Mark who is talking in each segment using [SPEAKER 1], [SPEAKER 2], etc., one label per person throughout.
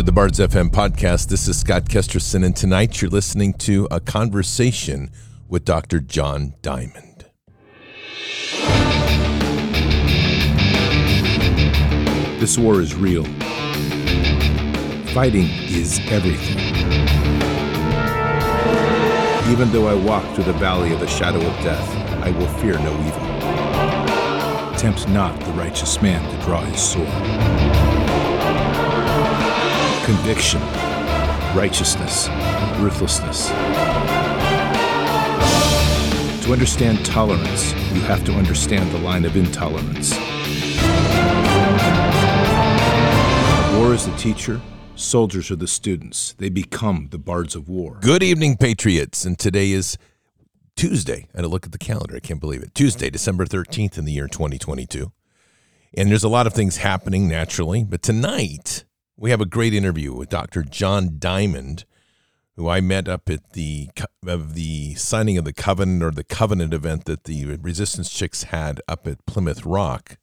[SPEAKER 1] To the Bards FM podcast. This is Scott Kesterson, and tonight you're listening to a conversation with Dr. John Diamond. This war is real. Fighting is everything. Even though I walk through the valley of the shadow of death, I will fear no evil. Tempt not the righteous man to draw his sword. Conviction, righteousness, ruthlessness. To understand tolerance, you have to understand the line of intolerance. War is the teacher, soldiers are the students. They become the bards of war. Good evening, Patriots. And today is Tuesday. I to look at the calendar. I can't believe it. Tuesday, December 13th in the year 2022. And there's a lot of things happening naturally. But tonight, we have a great interview with Dr. John Diamond, who I met up at the of the signing of the covenant or the covenant event that the Resistance Chicks had up at Plymouth Rock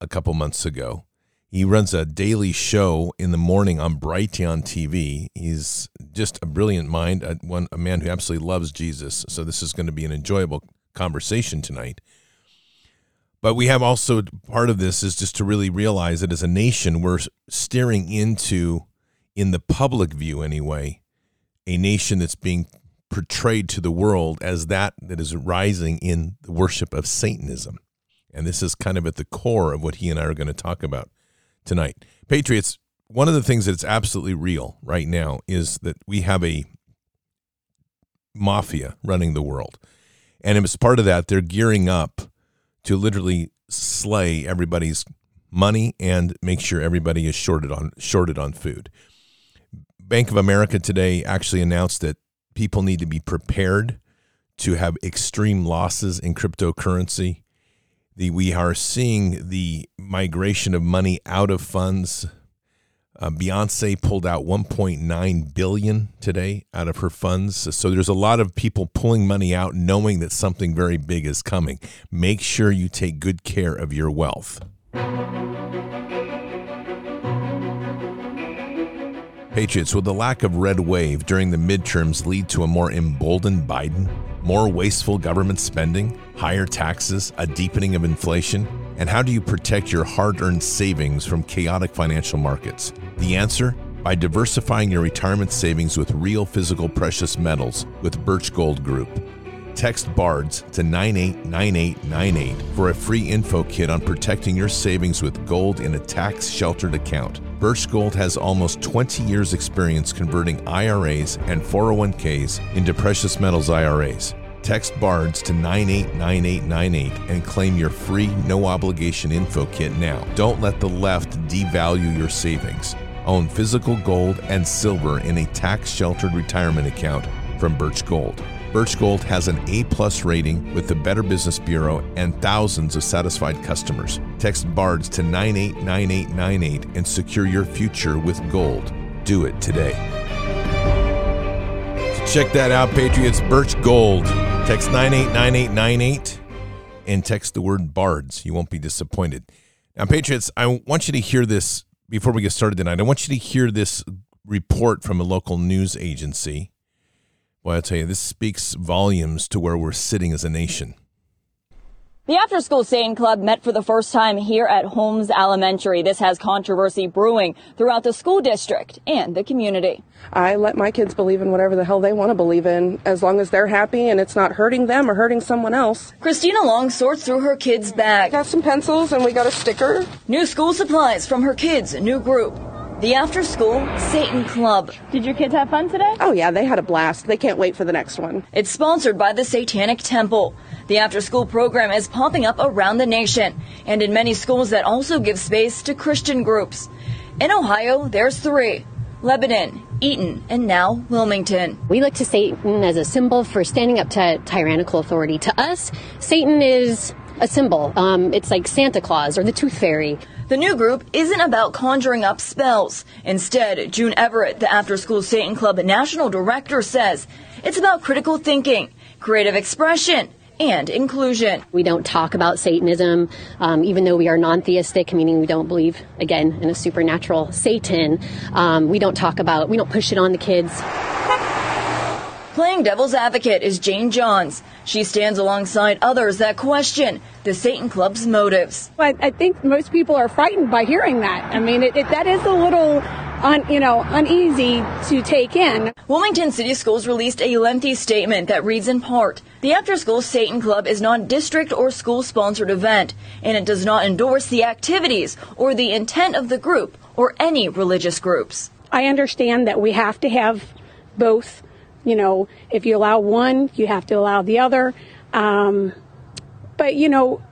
[SPEAKER 1] a couple months ago. He runs a daily show in the morning on Brighteon TV. He's just a brilliant mind, a, one, a man who absolutely loves Jesus. So this is going to be an enjoyable conversation tonight. But we have also part of this is just to really realize that as a nation, we're steering into, in the public view anyway, a nation that's being portrayed to the world as that that is rising in the worship of Satanism. And this is kind of at the core of what he and I are going to talk about tonight. Patriots, one of the things that's absolutely real right now is that we have a mafia running the world. And as part of that, they're gearing up to literally slay everybody's money and make sure everybody is shorted on shorted on food. Bank of America today actually announced that people need to be prepared to have extreme losses in cryptocurrency the we are seeing the migration of money out of funds. Uh, Beyonce pulled out 1.9 billion today out of her funds. So there's a lot of people pulling money out, knowing that something very big is coming. Make sure you take good care of your wealth. Patriots, will the lack of red wave during the midterms lead to a more emboldened Biden? More wasteful government spending, higher taxes, a deepening of inflation? And how do you protect your hard earned savings from chaotic financial markets? The answer? By diversifying your retirement savings with real physical precious metals with Birch Gold Group. Text BARDS to 989898 for a free info kit on protecting your savings with gold in a tax sheltered account. Birch Gold has almost 20 years' experience converting IRAs and 401ks into precious metals IRAs. Text BARDS to 989898 and claim your free, no obligation info kit now. Don't let the left devalue your savings. Own physical gold and silver in a tax sheltered retirement account from Birch Gold. Birch Gold has an A plus rating with the Better Business Bureau and thousands of satisfied customers. Text BARDS to 989898 and secure your future with gold. Do it today. Check that out, Patriots. Birch Gold. Text 989898 and text the word BARDS. You won't be disappointed. Now, Patriots, I want you to hear this before we get started tonight. I want you to hear this report from a local news agency well, I'll tell you, this speaks volumes to where we're sitting as a nation.
[SPEAKER 2] The After School Satan Club met for the first time here at Holmes Elementary. This has controversy brewing throughout the school district and the community.
[SPEAKER 3] I let my kids believe in whatever the hell they want to believe in, as long as they're happy and it's not hurting them or hurting someone else.
[SPEAKER 2] Christina Long sorts through her kids' bag.
[SPEAKER 3] Got some pencils and we got a sticker.
[SPEAKER 2] New school supplies from her kids' new group. The After School Satan Club.
[SPEAKER 4] Did your kids have fun today?
[SPEAKER 3] Oh, yeah, they had a blast. They can't wait for the next one.
[SPEAKER 2] It's sponsored by the Satanic Temple. The after school program is popping up around the nation and in many schools that also give space to Christian groups. In Ohio, there's three Lebanon, Eaton, and now Wilmington.
[SPEAKER 5] We look to Satan as a symbol for standing up to tyrannical authority. To us, Satan is a symbol. Um, it's like Santa Claus or the Tooth Fairy.
[SPEAKER 2] The new group isn't about conjuring up spells. Instead, June Everett, the After School Satan Club national director, says it's about critical thinking, creative expression, and inclusion.
[SPEAKER 5] We don't talk about Satanism, um, even though we are non theistic, meaning we don't believe, again, in a supernatural Satan. Um, we don't talk about, we don't push it on the kids.
[SPEAKER 2] Playing devil's advocate is Jane Johns. She stands alongside others that question the Satan Club's motives.
[SPEAKER 4] I, I think most people are frightened by hearing that. I mean, it, it, that is a little un, you know, uneasy to take in.
[SPEAKER 2] Wilmington City Schools released a lengthy statement that reads in part, the After School Satan Club is not district or school sponsored event, and it does not endorse the activities or the intent of the group or any religious groups.
[SPEAKER 4] I understand that we have to have both you know, if you allow one, you have to allow the other. Um, but, you know,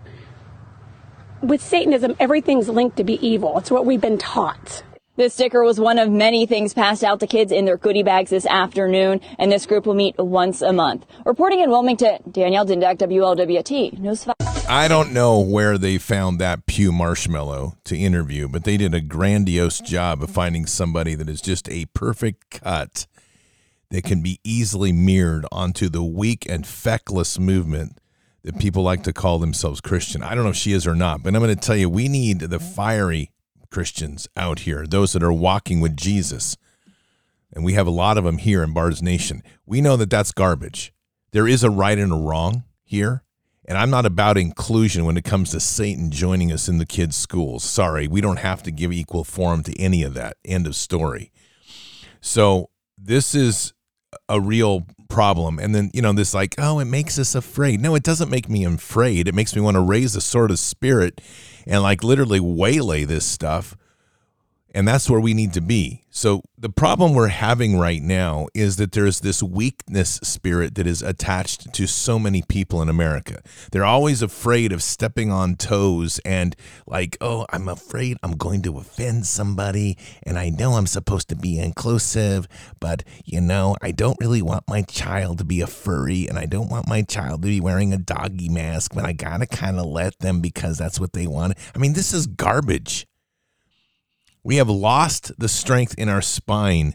[SPEAKER 4] with Satanism, everything's linked to be evil. It's what we've been taught.
[SPEAKER 2] This sticker was one of many things passed out to kids in their goodie bags this afternoon, and this group will meet once a month. Reporting in Wilmington, Danielle Dindak, WLWT, News 5.
[SPEAKER 1] I don't know where they found that Pew Marshmallow to interview, but they did a grandiose job of finding somebody that is just a perfect cut that can be easily mirrored onto the weak and feckless movement that people like to call themselves Christian. I don't know if she is or not, but I'm going to tell you, we need the fiery Christians out here, those that are walking with Jesus. And we have a lot of them here in Bards Nation. We know that that's garbage. There is a right and a wrong here. And I'm not about inclusion when it comes to Satan joining us in the kids' schools. Sorry, we don't have to give equal form to any of that. End of story. So, this is a real problem. And then, you know, this like, oh, it makes us afraid. No, it doesn't make me afraid. It makes me want to raise a sort of spirit and like literally waylay this stuff and that's where we need to be. So, the problem we're having right now is that there's this weakness spirit that is attached to so many people in America. They're always afraid of stepping on toes and, like, oh, I'm afraid I'm going to offend somebody. And I know I'm supposed to be inclusive, but, you know, I don't really want my child to be a furry and I don't want my child to be wearing a doggy mask, but I got to kind of let them because that's what they want. I mean, this is garbage. We have lost the strength in our spine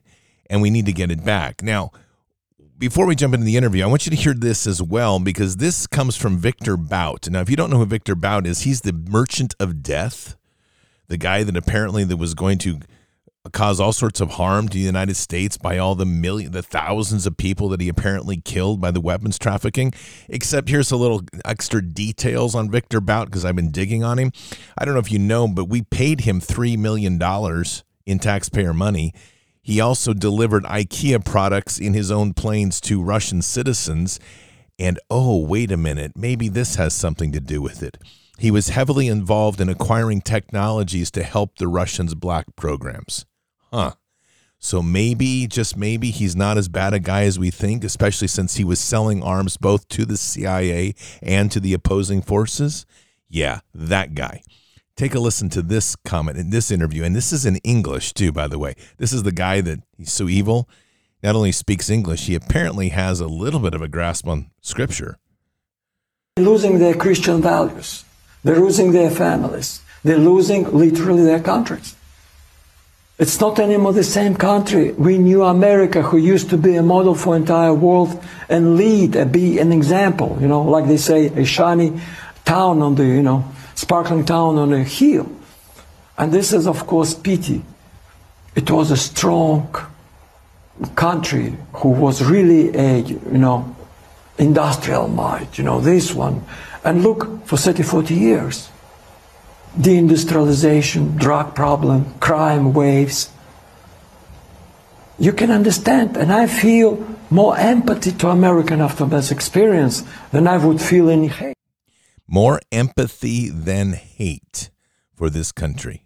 [SPEAKER 1] and we need to get it back. Now, before we jump into the interview, I want you to hear this as well because this comes from Victor Bout. Now, if you don't know who Victor Bout is, he's the merchant of death, the guy that apparently that was going to cause all sorts of harm to the United States by all the million, the thousands of people that he apparently killed by the weapons trafficking. Except here's a little extra details on Victor Bout because I've been digging on him. I don't know if you know, but we paid him three million dollars in taxpayer money. He also delivered IKEA products in his own planes to Russian citizens. And oh, wait a minute, maybe this has something to do with it. He was heavily involved in acquiring technologies to help the Russians' black programs huh. So maybe, just maybe, he's not as bad a guy as we think, especially since he was selling arms both to the CIA and to the opposing forces. Yeah, that guy. Take a listen to this comment in this interview. And this is in English, too, by the way. This is the guy that he's so evil. Not only speaks English, he apparently has a little bit of a grasp on scripture.
[SPEAKER 6] Losing their Christian values, they're losing their families, they're losing literally their countries. It's not anymore the same country. We knew America, who used to be a model for entire world and lead and be an example. You know, like they say, a shiny town on the, you know, sparkling town on a hill. And this is, of course, pity. It was a strong country who was really a, you know, industrial might. You know, this one. And look, for 30, 40 years deindustrialization, drug problem, crime waves. You can understand, and I feel more empathy to American after this experience than I would feel any hate.
[SPEAKER 1] More empathy than hate for this country.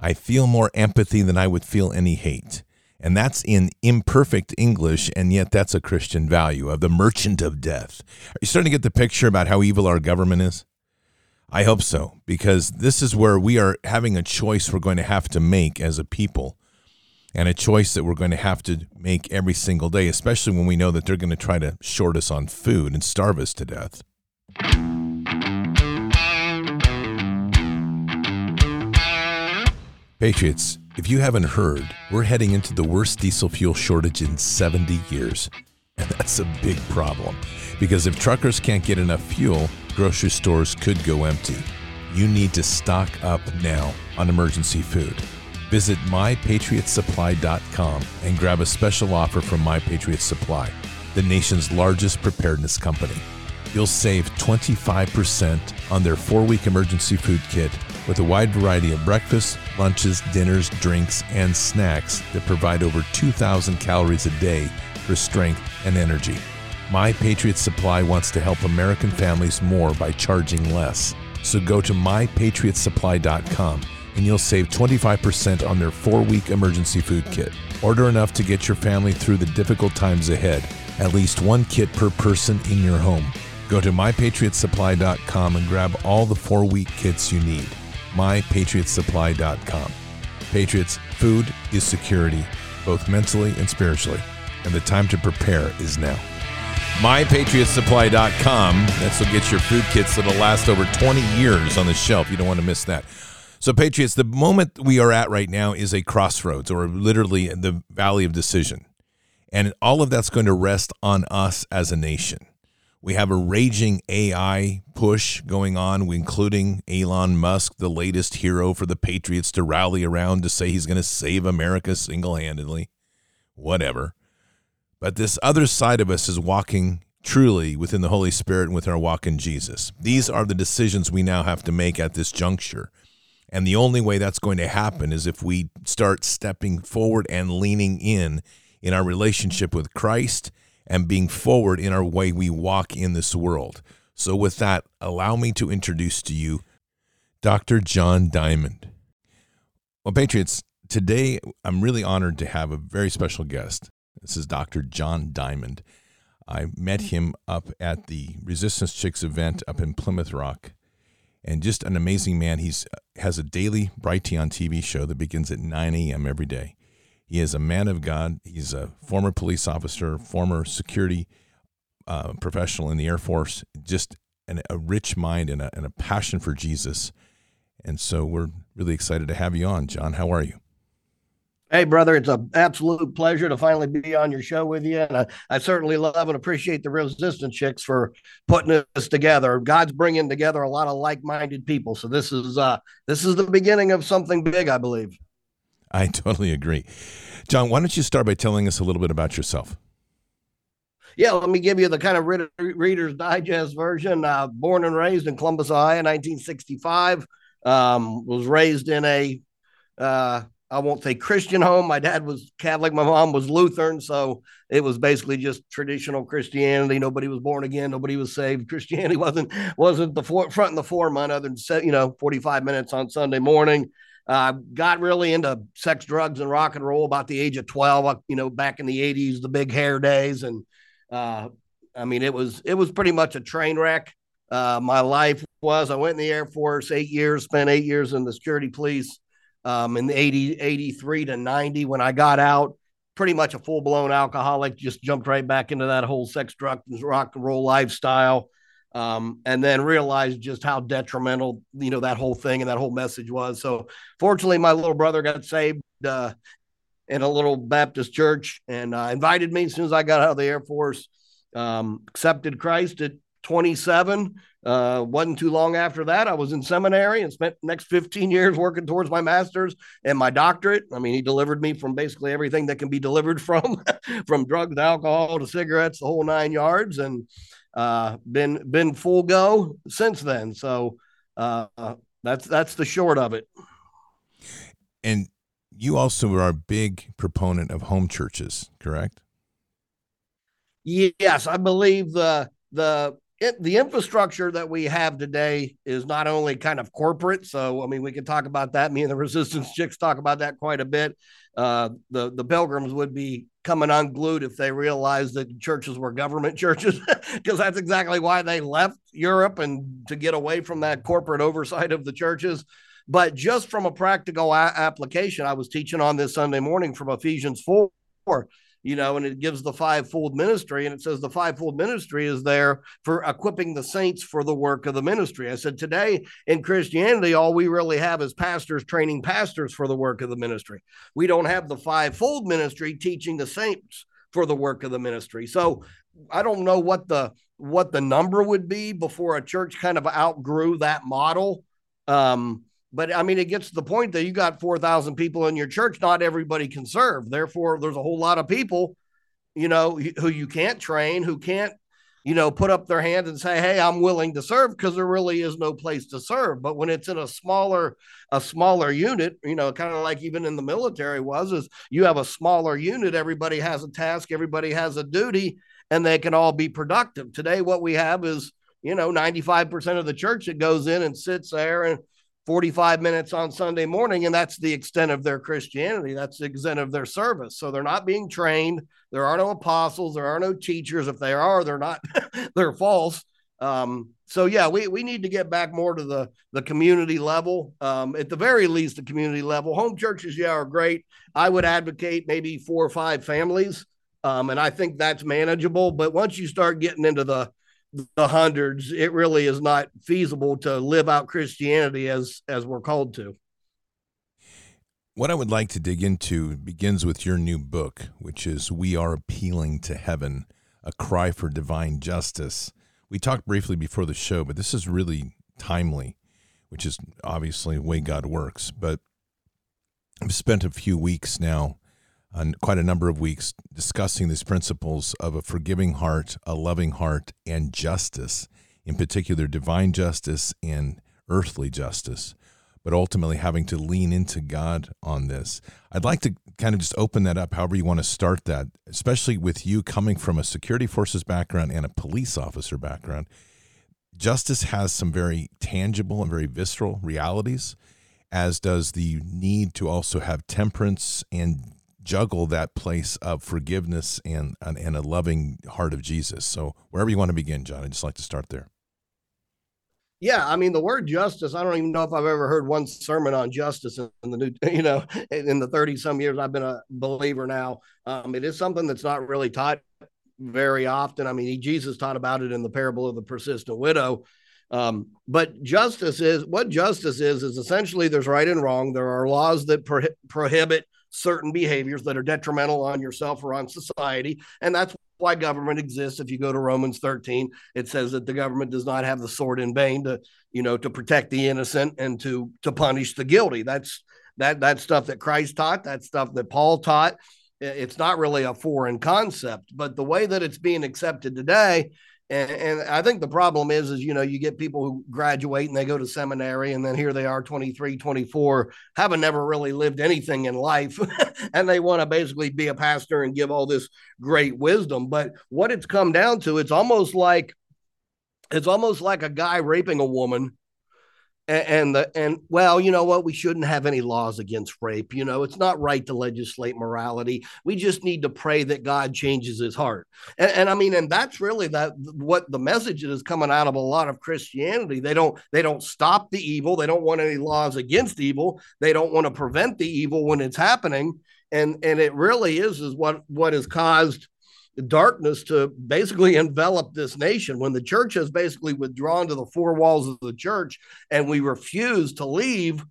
[SPEAKER 1] I feel more empathy than I would feel any hate. And that's in imperfect English, and yet that's a Christian value of the merchant of death. Are you starting to get the picture about how evil our government is? I hope so, because this is where we are having a choice we're going to have to make as a people, and a choice that we're going to have to make every single day, especially when we know that they're going to try to short us on food and starve us to death. Patriots, if you haven't heard, we're heading into the worst diesel fuel shortage in 70 years. And That's a big problem because if truckers can't get enough fuel, grocery stores could go empty. You need to stock up now on emergency food. Visit mypatriotsupply.com and grab a special offer from My Patriot Supply, the nation's largest preparedness company. You'll save 25% on their four week emergency food kit with a wide variety of breakfasts, lunches, dinners, drinks, and snacks that provide over 2,000 calories a day for strength and energy. My Patriot Supply wants to help American families more by charging less. So go to mypatriotsupply.com and you'll save 25% on their four week emergency food kit. Order enough to get your family through the difficult times ahead. At least one kit per person in your home. Go to mypatriotsupply.com and grab all the four week kits you need. Mypatriotsupply.com. Patriots, food is security, both mentally and spiritually, and the time to prepare is now. MyPatriotSupply.com. That's what gets your food kits that'll last over 20 years on the shelf. You don't want to miss that. So, Patriots, the moment we are at right now is a crossroads or literally the valley of decision. And all of that's going to rest on us as a nation. We have a raging AI push going on, including Elon Musk, the latest hero for the Patriots to rally around to say he's going to save America single handedly. Whatever. But this other side of us is walking truly within the Holy Spirit and with our walk in Jesus. These are the decisions we now have to make at this juncture. And the only way that's going to happen is if we start stepping forward and leaning in in our relationship with Christ and being forward in our way we walk in this world. So, with that, allow me to introduce to you Dr. John Diamond. Well, Patriots, today I'm really honored to have a very special guest. This is Dr. John Diamond. I met him up at the Resistance Chicks event up in Plymouth Rock, and just an amazing man. He's has a daily Brighteon TV show that begins at 9 a.m. every day. He is a man of God. He's a former police officer, former security uh, professional in the Air Force. Just an, a rich mind and a, and a passion for Jesus. And so we're really excited to have you on, John. How are you?
[SPEAKER 7] Hey, brother, it's an absolute pleasure to finally be on your show with you. And I, I certainly love and appreciate the Resistance Chicks for putting this together. God's bringing together a lot of like-minded people. So this is uh, this is the beginning of something big, I believe.
[SPEAKER 1] I totally agree. John, why don't you start by telling us a little bit about yourself?
[SPEAKER 7] Yeah, let me give you the kind of Reader's Digest version. Uh, born and raised in Columbus, Ohio, 1965. Um, was raised in a uh, I won't say Christian home. My dad was Catholic. My mom was Lutheran. So it was basically just traditional Christianity. Nobody was born again. Nobody was saved. Christianity wasn't wasn't the for, front and the forefront other than, you know, 45 minutes on Sunday morning. Uh, got really into sex, drugs, and rock and roll about the age of 12, uh, you know, back in the 80s, the big hair days. And uh, I mean, it was it was pretty much a train wreck. Uh, my life was I went in the Air Force eight years, spent eight years in the security police um, in the 80, 83 to 90 when I got out. Pretty much a full blown alcoholic, just jumped right back into that whole sex, drugs, rock and roll lifestyle. Um, and then realized just how detrimental, you know, that whole thing and that whole message was. So, fortunately, my little brother got saved uh, in a little Baptist church and uh, invited me as soon as I got out of the Air Force. Um, accepted Christ at 27. Uh, wasn't too long after that, I was in seminary and spent the next 15 years working towards my master's and my doctorate. I mean, he delivered me from basically everything that can be delivered from, from drugs, alcohol to cigarettes, the whole nine yards, and uh, been been full go since then. So uh, that's that's the short of it.
[SPEAKER 1] And you also are a big proponent of home churches, correct?
[SPEAKER 7] Yes, I believe the the it, the infrastructure that we have today is not only kind of corporate. So, I mean, we can talk about that. Me and the resistance chicks talk about that quite a bit. Uh, the the pilgrims would be coming unglued if they realized that churches were government churches, because that's exactly why they left Europe and to get away from that corporate oversight of the churches. But just from a practical a- application, I was teaching on this Sunday morning from Ephesians 4 you know, and it gives the fivefold ministry. And it says the fivefold ministry is there for equipping the saints for the work of the ministry. I said, today in Christianity, all we really have is pastors training pastors for the work of the ministry. We don't have the fivefold ministry teaching the saints for the work of the ministry. So I don't know what the what the number would be before a church kind of outgrew that model. Um, but I mean, it gets to the point that you got 4,000 people in your church. Not everybody can serve. Therefore, there's a whole lot of people, you know, who you can't train, who can't you know, put up their hand and say, "Hey, I'm willing to serve," because there really is no place to serve. But when it's in a smaller, a smaller unit, you know, kind of like even in the military was, is you have a smaller unit. Everybody has a task, everybody has a duty, and they can all be productive. Today, what we have is, you know, 95% of the church that goes in and sits there and 45 minutes on Sunday morning, and that's the extent of their Christianity. That's the extent of their service. So they're not being trained. There are no apostles. There are no teachers. If they are, they're not. they're false. Um, so yeah, we, we need to get back more to the the community level. Um, at the very least, the community level. Home churches, yeah, are great. I would advocate maybe four or five families, um, and I think that's manageable. But once you start getting into the the hundreds, it really is not feasible to live out Christianity as as we're called to.
[SPEAKER 1] What I would like to dig into begins with your new book, which is We Are Appealing to Heaven, a cry for divine justice. We talked briefly before the show, but this is really timely, which is obviously the way God works. But I've spent a few weeks now quite a number of weeks discussing these principles of a forgiving heart, a loving heart, and justice, in particular, divine justice and earthly justice, but ultimately having to lean into God on this. I'd like to kind of just open that up, however, you want to start that, especially with you coming from a security forces background and a police officer background. Justice has some very tangible and very visceral realities, as does the need to also have temperance and juggle that place of forgiveness and, and, and a loving heart of Jesus. So wherever you want to begin, John, I'd just like to start there.
[SPEAKER 7] Yeah, I mean the word justice. I don't even know if I've ever heard one sermon on justice in the new, you know, in the thirty some years I've been a believer now. Um, it is something that's not really taught very often. I mean, Jesus taught about it in the parable of the persistent widow. Um, but justice is what justice is is essentially there's right and wrong. There are laws that pro- prohibit certain behaviors that are detrimental on yourself or on society. And that's why government exists. If you go to Romans 13, it says that the government does not have the sword in vain to, you know, to protect the innocent and to to punish the guilty. That's that that stuff that Christ taught, that stuff that Paul taught. It's not really a foreign concept, but the way that it's being accepted today and, and I think the problem is, is, you know, you get people who graduate and they go to seminary and then here they are 23, 24, haven't never really lived anything in life. and they want to basically be a pastor and give all this great wisdom. But what it's come down to, it's almost like, it's almost like a guy raping a woman and the and well you know what? We shouldn't have any laws against rape you know? It's not right to legislate morality. We just need to pray that god changes his heart. And, and i mean and that's really that what the message that is coming out of a lot of christianity. They don't they don't stop the evil. They don't want any laws against evil. They don't want to prevent the evil when it's happening. And and it really is is what what has caused darkness to basically envelop this nation. When the church has basically withdrawn to the four walls of the church and we refuse to leave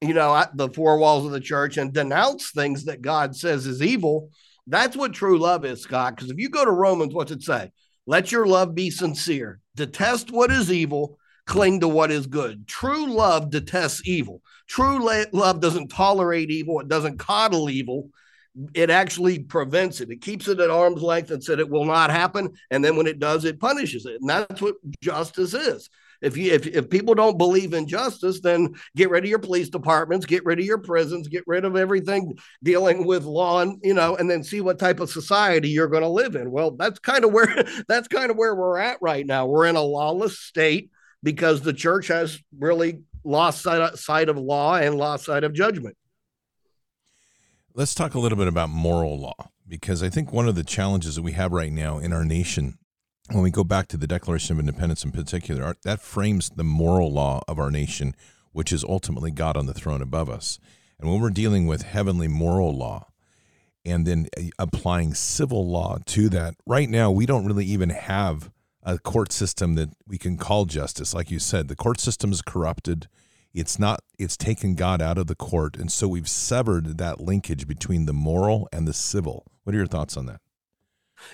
[SPEAKER 7] you know the four walls of the church and denounce things that god says is evil that's what true love is scott. Because if you go to romans what's it say? Let your love be sincere. Detest what is evil. Cling to what is good. True love detests evil. True love doesn't tolerate evil. It doesn't coddle evil it actually prevents it. It keeps it at arm's length and said it will not happen. And then when it does, it punishes it. And that's what justice is. If you if, if people don't believe in justice, then get rid of your police departments, get rid of your prisons, get rid of everything dealing with law and you know, and then see what type of society you're going to live in. Well, that's kind of where that's kind of where we're at right now. We're in a lawless state because the church has really lost sight, sight of law and lost sight of judgment.
[SPEAKER 1] Let's talk a little bit about moral law because I think one of the challenges that we have right now in our nation, when we go back to the Declaration of Independence in particular, that frames the moral law of our nation, which is ultimately God on the throne above us. And when we're dealing with heavenly moral law and then uh, applying civil law to that, right now we don't really even have a court system that we can call justice. Like you said, the court system is corrupted. It's not, it's taken God out of the court. And so we've severed that linkage between the moral and the civil. What are your thoughts on that?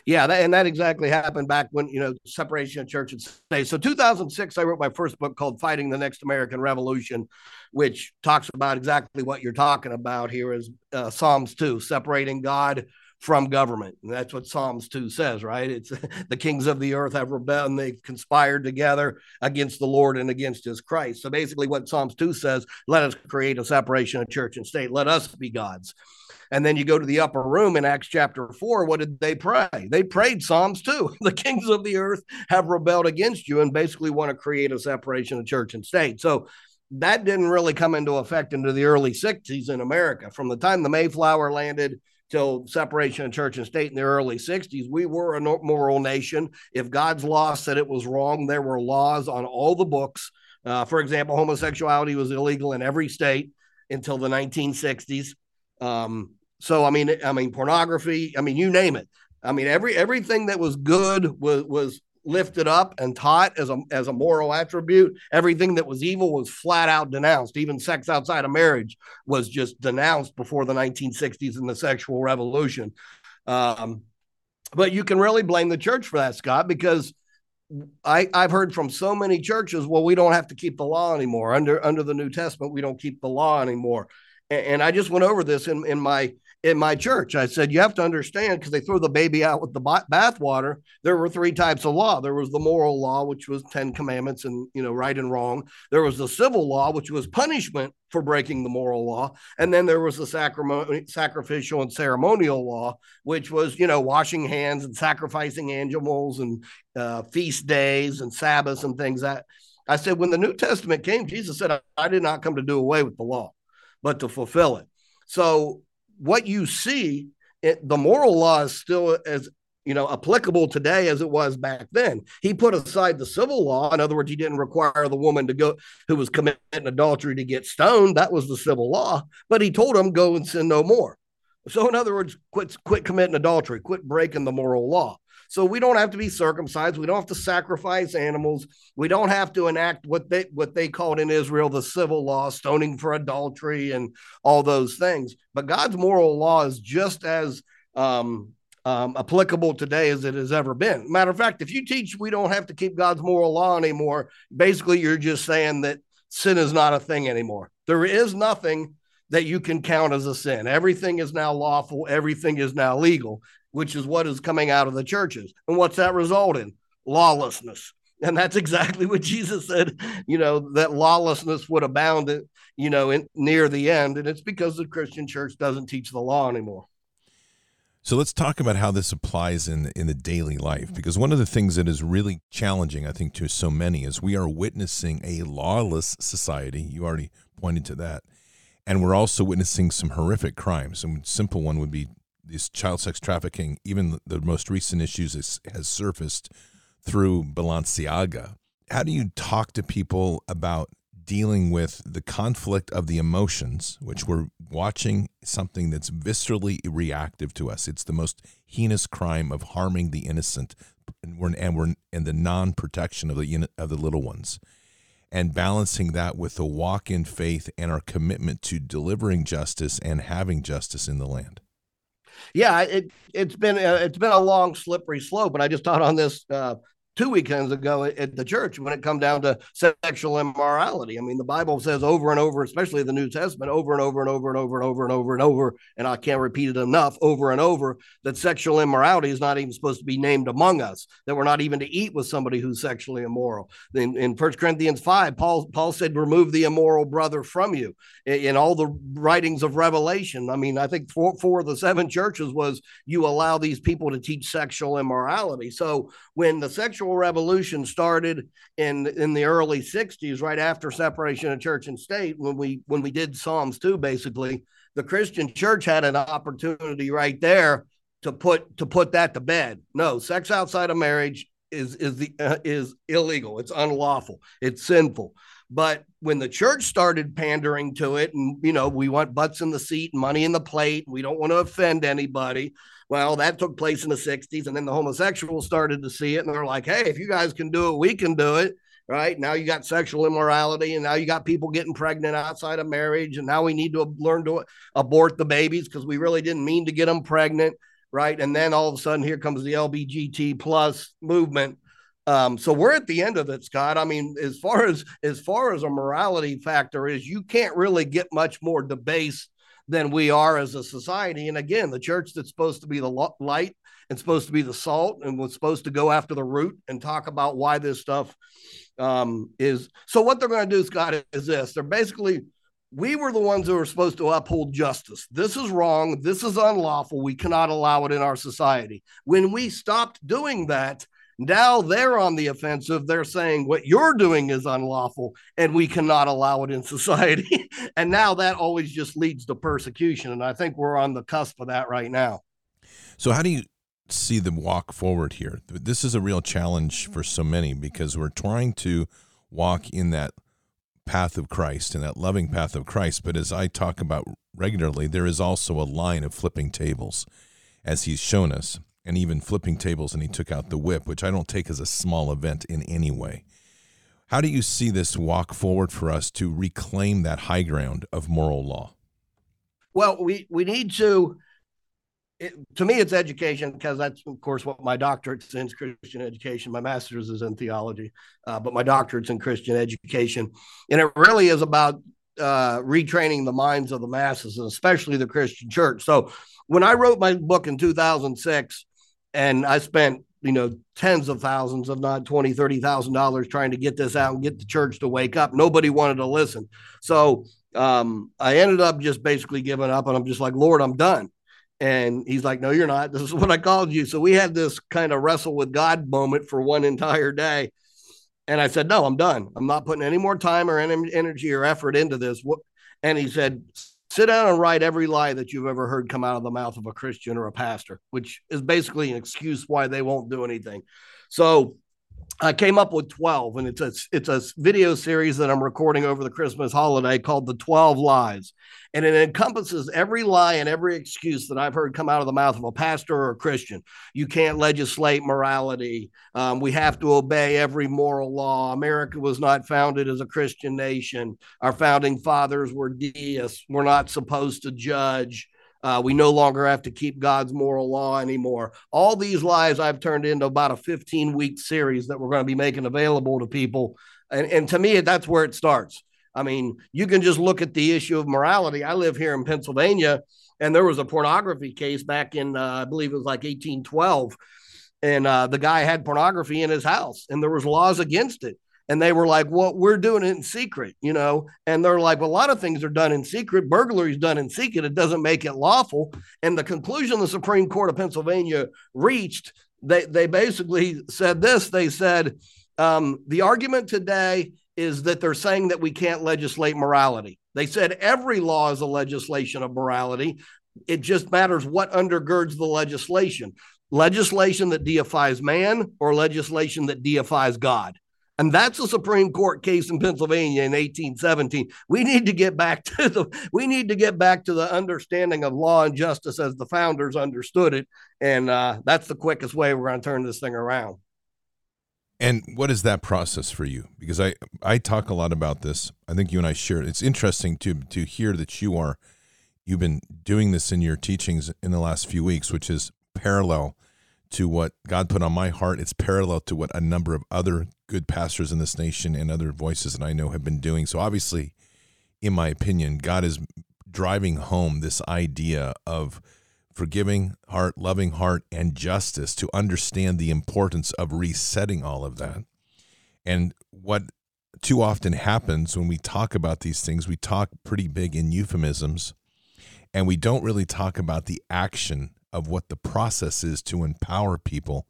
[SPEAKER 7] Yeah, that, and that exactly happened back when you know separation of church and state. So 2006, I wrote my first book called "Fighting the Next American Revolution," which talks about exactly what you're talking about here. Is uh, Psalms 2, separating God from government. And that's what Psalms 2 says, right? It's the kings of the earth have rebelled and they conspired together against the Lord and against his Christ. So basically, what Psalms 2 says, let us create a separation of church and state. Let us be gods. And then you go to the upper room in Acts chapter 4. What did they pray? They prayed Psalms 2. The kings of the earth have rebelled against you and basically want to create a separation of church and state. So that didn't really come into effect into the early 60s in America. From the time the Mayflower landed till separation of church and state in the early 60s, we were a moral nation. If God's law said it was wrong, there were laws on all the books. Uh, for example, homosexuality was illegal in every state until the 1960s. Um, so I mean, I mean pornography. I mean, you name it. I mean, every everything that was good was was lifted up and taught as a as a moral attribute. Everything that was evil was flat out denounced. Even sex outside of marriage was just denounced before the 1960s and the sexual revolution. Um, but you can really blame the church for that, Scott, because I, I've heard from so many churches, well, we don't have to keep the law anymore. Under under the New Testament, we don't keep the law anymore. And, and I just went over this in, in my in my church. I said, you have to understand because they throw the baby out with the bathwater. There were three types of law. There was the moral law, which was 10 commandments and, you know, right and wrong. There was the civil law, which was punishment for breaking the moral law. And then there was the sacrificial and ceremonial law, which was, you know, washing hands and sacrificing animals and uh, feast days and Sabbaths and things that I said, when the New Testament came, Jesus said, I did not come to do away with the law, but to fulfill it. So what you see, it, the moral law is still as you know applicable today as it was back then. He put aside the civil law. In other words, he didn't require the woman to go who was committing adultery to get stoned. That was the civil law. But he told him, "Go and sin no more." So, in other words, quit quit committing adultery, quit breaking the moral law. So we don't have to be circumcised. We don't have to sacrifice animals. We don't have to enact what they what they called in Israel the civil law, stoning for adultery and all those things. But God's moral law is just as um, um, applicable today as it has ever been. Matter of fact, if you teach we don't have to keep God's moral law anymore, basically you're just saying that sin is not a thing anymore. There is nothing that you can count as a sin. Everything is now lawful, everything is now legal which is what is coming out of the churches. And what's that result in? Lawlessness. And that's exactly what Jesus said, you know, that lawlessness would abound, you know, in, near the end. And it's because the Christian church doesn't teach the law anymore.
[SPEAKER 1] So let's talk about how this applies in in the daily life because one of the things that is really challenging I think to so many is we are witnessing a lawless society. You already pointed to that. And we're also witnessing some horrific crimes. And simple one would be this child sex trafficking, even the most recent issues is, has surfaced through Balenciaga. How do you talk to people about dealing with the conflict of the emotions, which we're watching something that's viscerally reactive to us? It's the most heinous crime of harming the innocent, and we're and we're in the non-protection of the of the little ones and balancing that with the walk in faith and our commitment to delivering justice and having justice in the land
[SPEAKER 7] yeah, it it's been it's been a long slippery slope, and I just thought on this uh, two weekends ago at the church when it come down to sexual immorality. I mean, the Bible says over and over, especially the New Testament, over and over and over and over and over and over and over, and I can't repeat it enough, over and over, that sexual immorality is not even supposed to be named among us, that we're not even to eat with somebody who's sexually immoral. In, in 1 Corinthians 5, Paul, Paul said, remove the immoral brother from you. In, in all the writings of Revelation, I mean, I think four, four of the seven churches was you allow these people to teach sexual immorality. So when the sexual sexual revolution started in in the early 60s right after separation of church and state when we when we did psalms 2 basically the christian church had an opportunity right there to put to put that to bed. No sex outside of marriage is is the uh, is illegal. It's unlawful. It's sinful. But when the church started pandering to it and you know we want butts in the seat and money in the plate we don't want to offend anybody well, that took place in the 60s. And then the homosexuals started to see it and they're like, hey, if you guys can do it, we can do it. Right now, you got sexual immorality, and now you got people getting pregnant outside of marriage. And now we need to learn to abort the babies because we really didn't mean to get them pregnant. right? And then all of a sudden, here comes the LBGT plus movement. Um, so we're at the end of it, Scott. I mean, as far as as far as a morality factor is, you can't really get much more debased than we are as a society. And again, the church that's supposed to be the light and supposed to be the salt and was supposed to go after the root and talk about why this stuff um, is. So what they're going to do, Scott, is this: they're basically we were the ones who were supposed to uphold justice. This is wrong. This is unlawful. We cannot allow it in our society. When we stopped doing that, now they're on the offensive. They're saying what you're doing is unlawful and we cannot allow it in society. and now that always just leads to persecution. And I think we're on the cusp of that right now.
[SPEAKER 1] So, how do you see the walk forward here? This is a real challenge for so many because we're trying to walk in that path of Christ and that loving path of Christ. But as I talk about regularly, there is also a line of flipping tables, as he's shown us, and even flipping tables, and he took out the whip, which I don't take as a small event in any way. How do you see this walk forward for us to reclaim that high ground of moral law?
[SPEAKER 7] Well, we, we need to it, to me, it's education because that's, of course, what my doctorate's in Christian education. My master's is in theology, uh, but my doctorate's in Christian education. And it really is about uh, retraining the minds of the masses, and especially the Christian church. So when I wrote my book in 2006, and I spent you know tens of thousands if not 20 30 thousand dollars trying to get this out and get the church to wake up nobody wanted to listen so um, i ended up just basically giving up and i'm just like lord i'm done and he's like, No, you're not. This is what I called you. So we had this kind of wrestle with God moment for one entire day. And I said, No, I'm done. I'm not putting any more time or any energy or effort into this. And he said, Sit down and write every lie that you've ever heard come out of the mouth of a Christian or a pastor, which is basically an excuse why they won't do anything. So I came up with 12 and it's a it's a video series that I'm recording over the Christmas holiday called The 12 Lies. And it encompasses every lie and every excuse that I've heard come out of the mouth of a pastor or a Christian. You can't legislate morality. Um, we have to obey every moral law. America was not founded as a Christian nation. Our founding fathers were deists. We're not supposed to judge. Uh, we no longer have to keep God's moral law anymore. All these lies I've turned into about a 15 week series that we're going to be making available to people. And, and to me, that's where it starts. I mean, you can just look at the issue of morality. I live here in Pennsylvania, and there was a pornography case back in, uh, I believe it was like 1812. And uh, the guy had pornography in his house, and there was laws against it and they were like, "Well, we're doing it in secret," you know. And they're like, well, "A lot of things are done in secret. Burglary is done in secret. It doesn't make it lawful." And the conclusion the Supreme Court of Pennsylvania reached, they they basically said this. They said um, the argument today is that they're saying that we can't legislate morality. They said every law is a legislation of morality. It just matters what undergirds the legislation legislation that deifies man or legislation that deifies God. And that's a Supreme Court case in Pennsylvania in 1817. We need to get back to the we need to get back to the understanding of law and justice as the founders understood it, and uh, that's the quickest way we're going to turn this thing around.
[SPEAKER 1] And what is that process for you? Because I I talk a lot about this. I think you and I share. It's interesting to to hear that you are you've been doing this in your teachings in the last few weeks, which is parallel to what God put on my heart. It's parallel to what a number of other good pastors in this nation and other voices that I know have been doing. So obviously, in my opinion, God is driving home this idea of forgiving heart, loving heart, and justice to understand the importance of resetting all of that. And what too often happens when we talk about these things, we talk pretty big in euphemisms and we don't really talk about the action of what the process is to empower people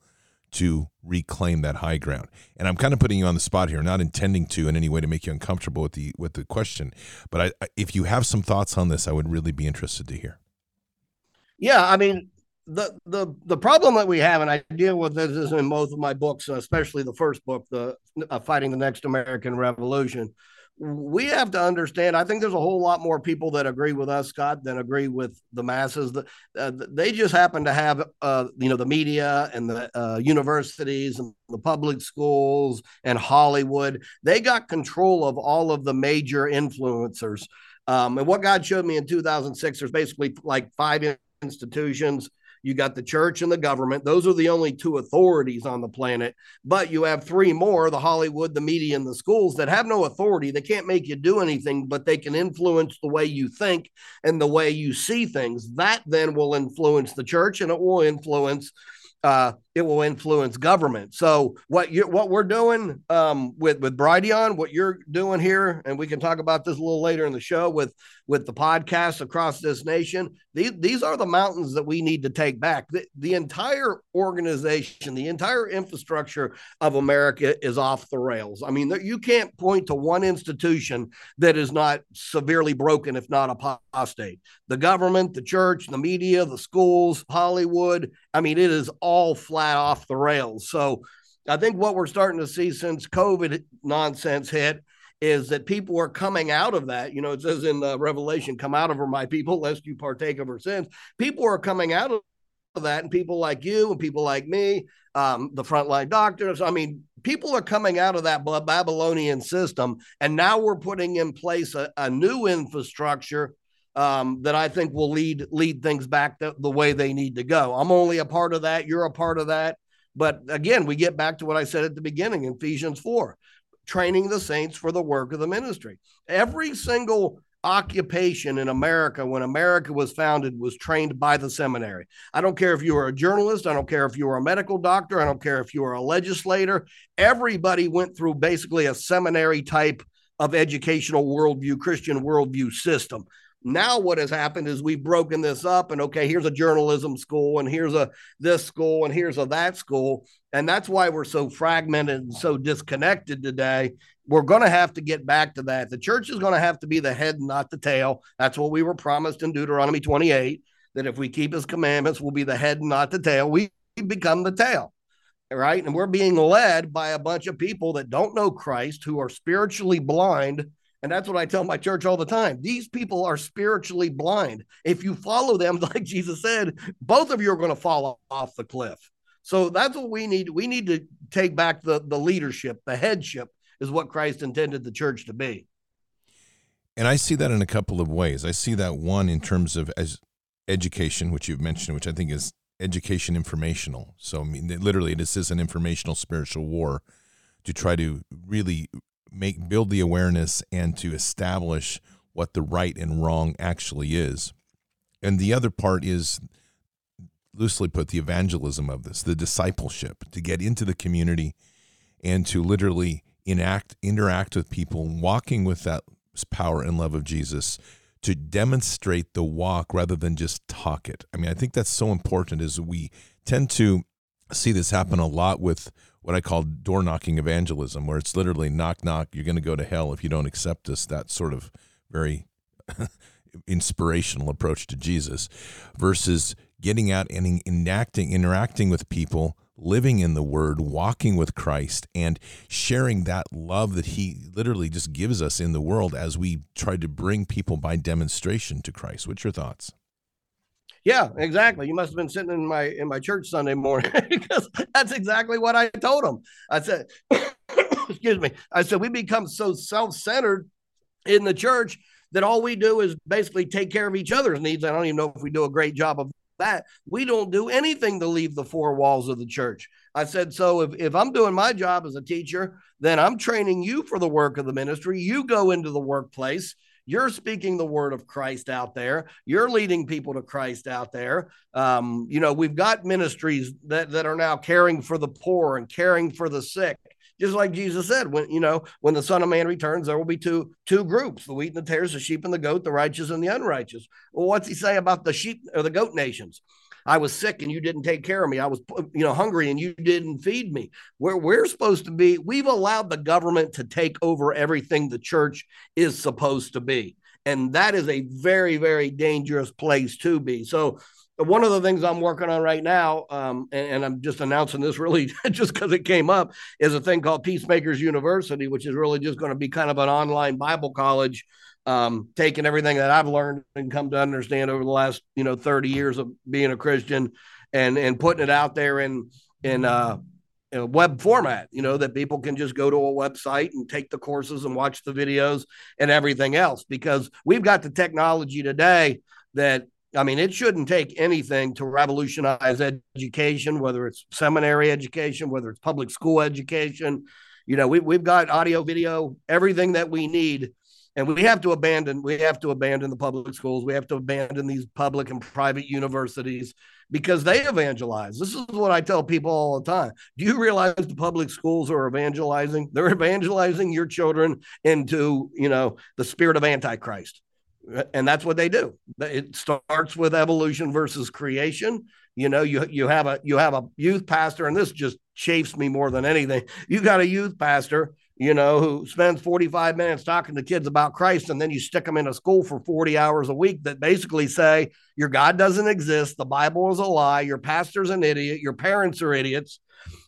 [SPEAKER 1] to reclaim that high ground. And I'm kind of putting you on the spot here, not intending to in any way to make you uncomfortable with the with the question, but I, if you have some thoughts on this, I would really be interested to hear.
[SPEAKER 7] Yeah, I mean, the the the problem that we have, and I deal with this is in most of my books, especially the first book, the uh, Fighting the Next American Revolution, we have to understand. I think there's a whole lot more people that agree with us, Scott, than agree with the masses. Uh, they just happen to have, uh, you know, the media and the uh, universities and the public schools and Hollywood. They got control of all of the major influencers. Um, and what God showed me in 2006, there's basically like five institutions you got the church and the government. Those are the only two authorities on the planet. But you have three more the Hollywood, the media, and the schools that have no authority. They can't make you do anything, but they can influence the way you think and the way you see things. That then will influence the church and it will influence uh, it will influence government. So what you what we're doing um, with with Brighteon, what you're doing here, and we can talk about this a little later in the show with with the podcasts across this nation. These these are the mountains that we need to take back. The, the entire organization, the entire infrastructure of America is off the rails. I mean, you can't point to one institution that is not severely broken, if not apostate. The government, the church, the media, the schools, Hollywood. I mean, it is all flat off the rails. So I think what we're starting to see since COVID nonsense hit is that people are coming out of that. You know, it says in uh, Revelation, come out of her, my people, lest you partake of her sins. People are coming out of that, and people like you and people like me, um, the frontline doctors. I mean, people are coming out of that Babylonian system, and now we're putting in place a, a new infrastructure um, that I think will lead lead things back the, the way they need to go. I'm only a part of that. You're a part of that. But again, we get back to what I said at the beginning, in Ephesians 4, training the saints for the work of the ministry. Every single occupation in America when America was founded was trained by the seminary. I don't care if you were a journalist, I don't care if you were a medical doctor, I don't care if you were a legislator. Everybody went through basically a seminary type of educational worldview, Christian worldview system. Now what has happened is we've broken this up and okay, here's a journalism school and here's a this school and here's a that school. And that's why we're so fragmented and so disconnected today. We're going to have to get back to that. The church is going to have to be the head, not the tail. That's what we were promised in Deuteronomy 28 that if we keep his commandments, we'll be the head, not the tail. We become the tail right? And we're being led by a bunch of people that don't know Christ, who are spiritually blind, and that's what I tell my church all the time. These people are spiritually blind. If you follow them, like Jesus said, both of you are going to fall off the cliff. So that's what we need. We need to take back the, the leadership, the headship is what Christ intended the church to be.
[SPEAKER 1] And I see that in a couple of ways. I see that one in terms of as education, which you've mentioned, which I think is education informational. So I mean, literally, this is an informational spiritual war to try to really make build the awareness and to establish what the right and wrong actually is. And the other part is loosely put the evangelism of this, the discipleship, to get into the community and to literally enact interact with people walking with that power and love of Jesus to demonstrate the walk rather than just talk it. I mean, I think that's so important as we tend to see this happen a lot with what I call door knocking evangelism, where it's literally knock, knock, you're going to go to hell if you don't accept us. That sort of very inspirational approach to Jesus versus getting out and enacting, interacting with people, living in the Word, walking with Christ, and sharing that love that He literally just gives us in the world as we try to bring people by demonstration to Christ. What's your thoughts?
[SPEAKER 7] Yeah, exactly. You must have been sitting in my in my church Sunday morning because that's exactly what I told them. I said, excuse me. I said we become so self-centered in the church that all we do is basically take care of each other's needs. I don't even know if we do a great job of that. We don't do anything to leave the four walls of the church. I said, so if, if I'm doing my job as a teacher, then I'm training you for the work of the ministry. You go into the workplace you're speaking the word of Christ out there. You're leading people to Christ out there. Um, you know, we've got ministries that, that are now caring for the poor and caring for the sick. Just like Jesus said, when you know, when the Son of Man returns, there will be two two groups: the wheat and the tares, the sheep and the goat, the righteous and the unrighteous. Well, what's he say about the sheep or the goat nations? I was sick and you didn't take care of me. I was, you know, hungry and you didn't feed me. Where we're supposed to be, we've allowed the government to take over everything the church is supposed to be. And that is a very, very dangerous place to be. So, one of the things I'm working on right now, um, and, and, I'm just announcing this really just because it came up, is a thing called Peacemakers University, which is really just going to be kind of an online Bible college um, taking everything that I've learned and come to understand over the last you know 30 years of being a Christian and and putting it out there in in uh, in a web format, you know, that people can just go to a website and take the courses and watch the videos and everything else because we've got the technology today that I mean, it shouldn't take anything to revolutionize education, whether it's seminary education, whether it's public school education. You know, we, we've got audio, video, everything that we need. And we have to abandon, we have to abandon the public schools. We have to abandon these public and private universities because they evangelize. This is what I tell people all the time. Do you realize the public schools are evangelizing? They're evangelizing your children into, you know, the spirit of Antichrist and that's what they do. It starts with evolution versus creation. You know, you you have a you have a youth pastor, and this just chafes me more than anything. You got a youth pastor, you know, who spends 45 minutes talking to kids about Christ, and then you stick them in a school for 40 hours a week that basically say your God doesn't exist, the Bible is a lie, your pastor's an idiot, your parents are idiots.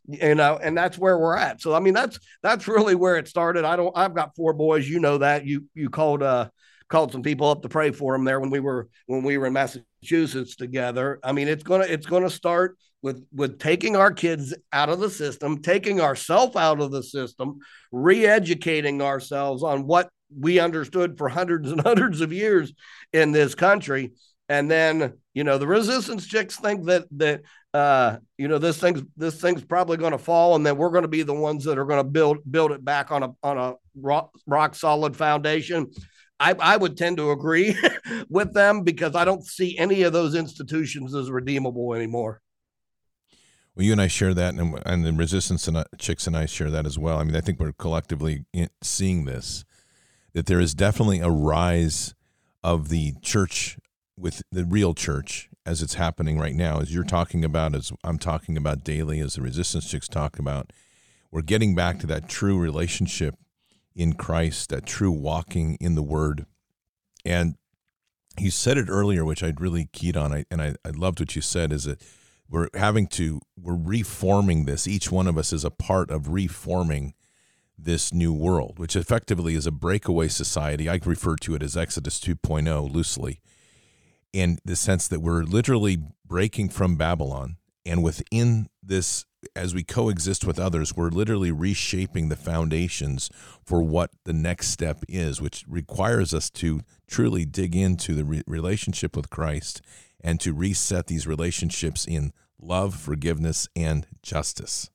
[SPEAKER 7] You know and that's where we're at. So i mean that's that's really where it started. I don't i've got four boys. You know that. You you called uh called some people up to pray for them there when we were when we were in Massachusetts together. I mean, it's gonna it's gonna start with with taking our kids out of the system, taking ourselves out of the system, re-educating ourselves on what we understood for hundreds and hundreds of years in this country. And then, you know, the resistance chicks think that that uh, you know, this thing's this thing's probably going to fall, and then we're going to be the ones that are going to build build it back on a on a rock, rock solid foundation. I, I would tend to agree with them because I don't see any of those institutions as redeemable anymore.
[SPEAKER 1] Well, you and I share that, and, and the resistance and chicks and I share that as well. I mean, I think we're collectively seeing this that there is definitely a rise of the church with the real church as it's happening right now, as you're talking about, as I'm talking about daily, as the resistance chicks talk about. We're getting back to that true relationship in Christ, that true walking in the Word. And you said it earlier, which I'd really keyed on, and I, I loved what you said, is that we're having to, we're reforming this. Each one of us is a part of reforming this new world, which effectively is a breakaway society. I refer to it as Exodus 2.0 loosely, in the sense that we're literally breaking from Babylon. And within this as we coexist with others, we're literally reshaping the foundations for what the next step is, which requires us to truly dig into the re- relationship with Christ and to reset these relationships in love, forgiveness, and justice.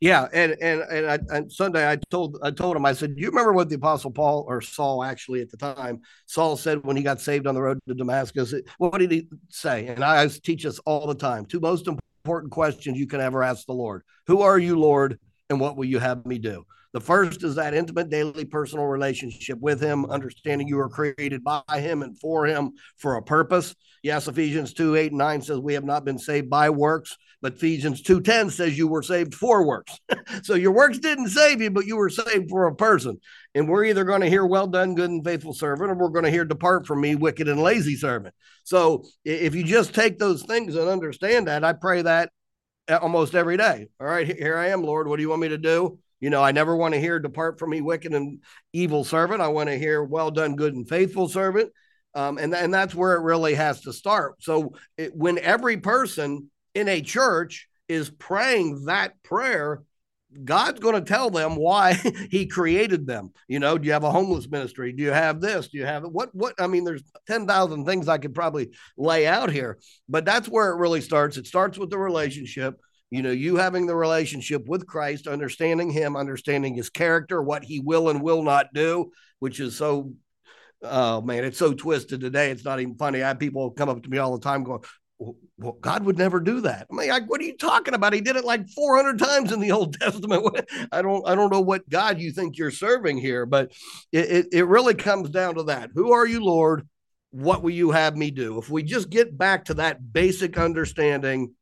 [SPEAKER 7] Yeah, and and and, I, and Sunday I told I told him I said, "Do you remember what the Apostle Paul or Saul actually at the time Saul said when he got saved on the road to Damascus? What did he say?" And I teach us all the time: two most important questions you can ever ask the Lord. Who are you, Lord, and what will you have me do? The first is that intimate daily personal relationship with Him, understanding you are created by Him and for Him for a purpose. Yes, Ephesians 2 8 and 9 says we have not been saved by works, but Ephesians 2 10 says you were saved for works. so your works didn't save you, but you were saved for a person. And we're either going to hear, well done, good and faithful servant, or we're going to hear, depart from me, wicked and lazy servant. So if you just take those things and understand that, I pray that uh, almost every day. All right, here I am, Lord. What do you want me to do? You know, I never want to hear depart from me, wicked and evil servant. I want to hear well done, good and faithful servant. Um, and, and that's where it really has to start. So it, when every person in a church is praying that prayer, God's going to tell them why he created them. You know, do you have a homeless ministry? Do you have this? Do you have what what I mean there's 10,000 things I could probably lay out here, but that's where it really starts. It starts with the relationship you know, you having the relationship with Christ, understanding Him, understanding His character, what He will and will not do, which is so, oh man, it's so twisted today. It's not even funny. I have people come up to me all the time going, well, God would never do that. I mean, like, what are you talking about? He did it like 400 times in the Old Testament. I don't, I don't know what God you think you're serving here, but it, it, it really comes down to that. Who are you, Lord? What will you have me do? If we just get back to that basic understanding,